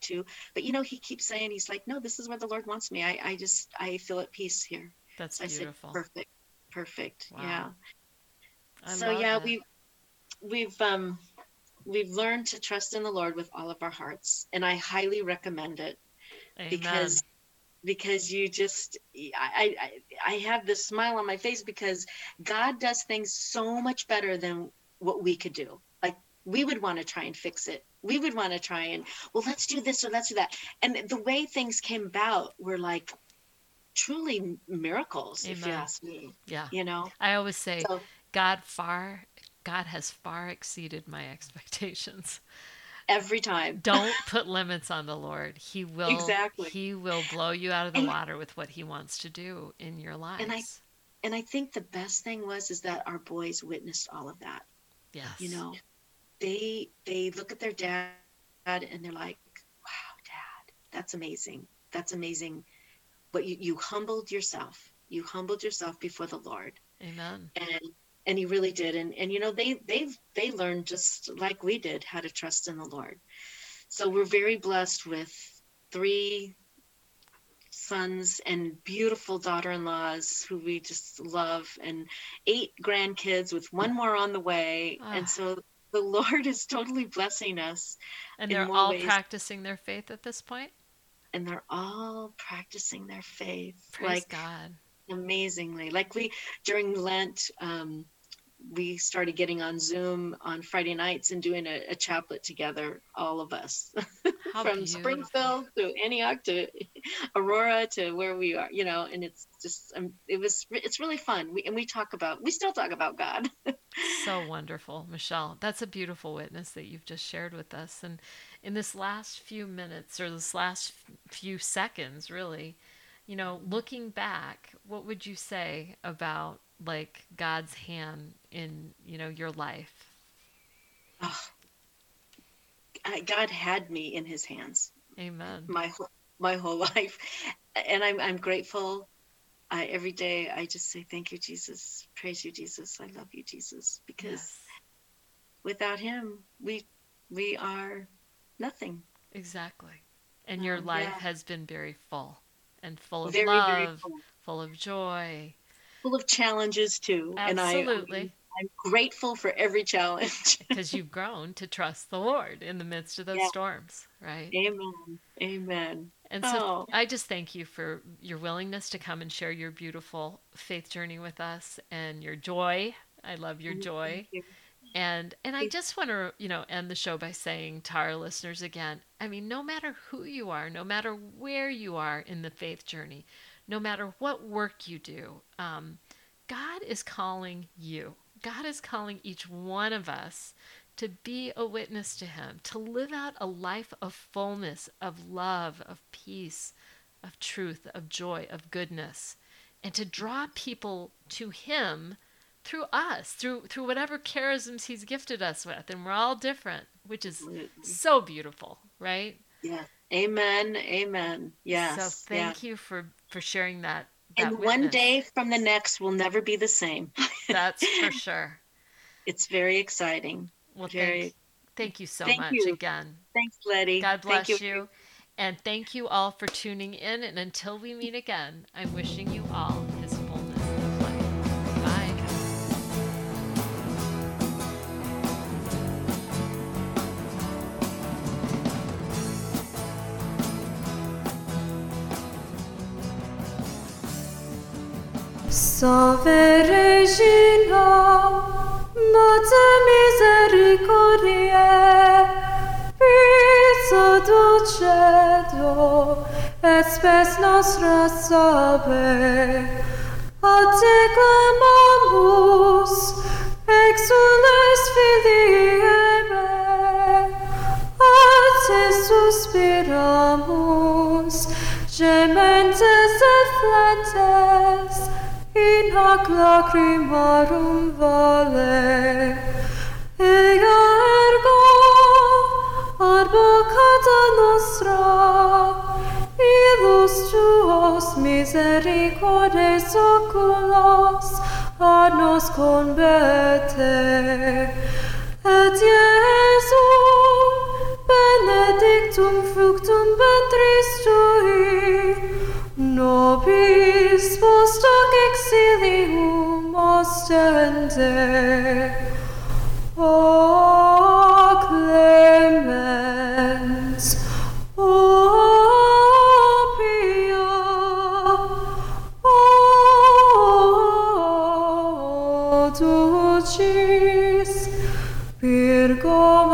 Speaker 3: to but you know he keeps saying he's like no this is where the lord wants me i i just i feel at peace here
Speaker 2: That's
Speaker 3: so i said
Speaker 2: beautiful.
Speaker 3: perfect perfect
Speaker 2: Wow.
Speaker 3: yeah
Speaker 2: I
Speaker 3: so yeah
Speaker 2: it.
Speaker 3: we we've um we've learned to trust in the lord with all of our hearts and i highly recommend it
Speaker 2: Amen.
Speaker 3: because because you just I, I I have this smile on my face because God does things so much better than what we could do. Like we would want to try and fix it. We would want to try and well let's do this or let's do that. And the way things came about were like truly miracles, if you ask me.
Speaker 2: Yeah.
Speaker 3: You know,
Speaker 2: I always say
Speaker 3: So-
Speaker 2: God far God has far exceeded my expectations.
Speaker 3: every time.
Speaker 2: Don't put limits on the Lord. He will
Speaker 3: Exactly.
Speaker 2: he will blow you out of the
Speaker 3: And-
Speaker 2: water with what he wants to do in your lives.
Speaker 3: And I- And I think the best thing was is that our boys witnessed all of that.
Speaker 2: yes.
Speaker 3: You know, they they look at their dad and they're like, "Wow, dad, that's amazing. That's amazing." But you you humbled yourself. You humbled yourself before the Lord.
Speaker 2: Amen.
Speaker 3: and and he really did and and you know they they've they learned just like we did how to trust in the lord so we're very blessed with three sons and beautiful daughter-in-laws who we just love and eight grandkids with one more on the way
Speaker 2: Ah.
Speaker 3: and so the lord is totally blessing us
Speaker 2: And they're all
Speaker 3: ways.
Speaker 2: practicing their faith at this point?
Speaker 3: and they're all practicing their faith
Speaker 2: Praise
Speaker 3: like
Speaker 2: God.
Speaker 3: Amazingly like we during lent um, we started getting on zoom on friday nights and doing a, a chaplet together all of us from
Speaker 2: beautiful.
Speaker 3: springfield to antioch to aurora to where we are you know and it's just um, it was it's really fun we, and we talk about we still talk about god
Speaker 2: So wonderful, Michelle. That's a beautiful witness that you've just shared with us. And in this last few minutes or this last few seconds, really, you know, looking back, what would you say about like God's hand in, you know, your life?
Speaker 3: oh, I, god had me in his hands.
Speaker 2: Amen.
Speaker 3: my whole my whole life. And i'm i'm grateful. I, every day i just say thank you jesus. Praise you jesus. I love you jesus. Because
Speaker 2: Yes,
Speaker 3: without him we we are nothing.
Speaker 2: Exactly. And your
Speaker 3: Um,
Speaker 2: life
Speaker 3: yeah.
Speaker 2: has been very full and full of
Speaker 3: very
Speaker 2: love,
Speaker 3: very full,
Speaker 2: full of joy.
Speaker 3: full of challenges too and i
Speaker 2: Absolutely.
Speaker 3: i'm grateful for every challenge
Speaker 2: Because you've grown to trust the Lord in the midst of those
Speaker 3: Yeah.
Speaker 2: storms, right?
Speaker 3: amen amen
Speaker 2: And so
Speaker 3: Oh.
Speaker 2: I just thank you for your willingness to come and share your beautiful faith journey with us and your joy. I love your mm, joy.
Speaker 3: Thank you.
Speaker 2: And and I just want to, you know, end the show by saying to our listeners again, I mean, no matter who you are, no matter where you are in the faith journey, no matter what work you do, um, God is calling you. God is calling each one of us to be a witness to Him, to live out a life of fullness, of love, of peace, of truth, of joy, of goodness, and to draw people to Him through us, through through whatever charisms He's gifted us with, and we're all different, which is so beautiful, right?
Speaker 3: yeah amen amen yes
Speaker 2: So thank
Speaker 3: yeah.
Speaker 2: you for for sharing that. that
Speaker 3: and one day from the next will never be the same
Speaker 2: that's for sure.
Speaker 3: it's very exciting
Speaker 2: Well,
Speaker 3: Very-
Speaker 2: thank, thank you so
Speaker 3: Thank
Speaker 2: much
Speaker 3: you.
Speaker 2: again.
Speaker 3: thanks letty
Speaker 2: God bless
Speaker 3: thank
Speaker 2: you. And thank you all for tuning in. And until we meet again, I'm wishing you all
Speaker 7: Salve Regina, Mater Misericordiae, Vita dulcedo, et spes nostra salve. A te clamamus, exules filii Eve, a te suspiramus, gementes et in hoc lacrimarum valle. Eia ergo, advocata nostra, illos tuos misericordes oculos ad nos converte. Et Iesum, benedictum fructum ventris tui, nobis post hoc exilium ostende. O clemens, O pia, O dulcis Virgo.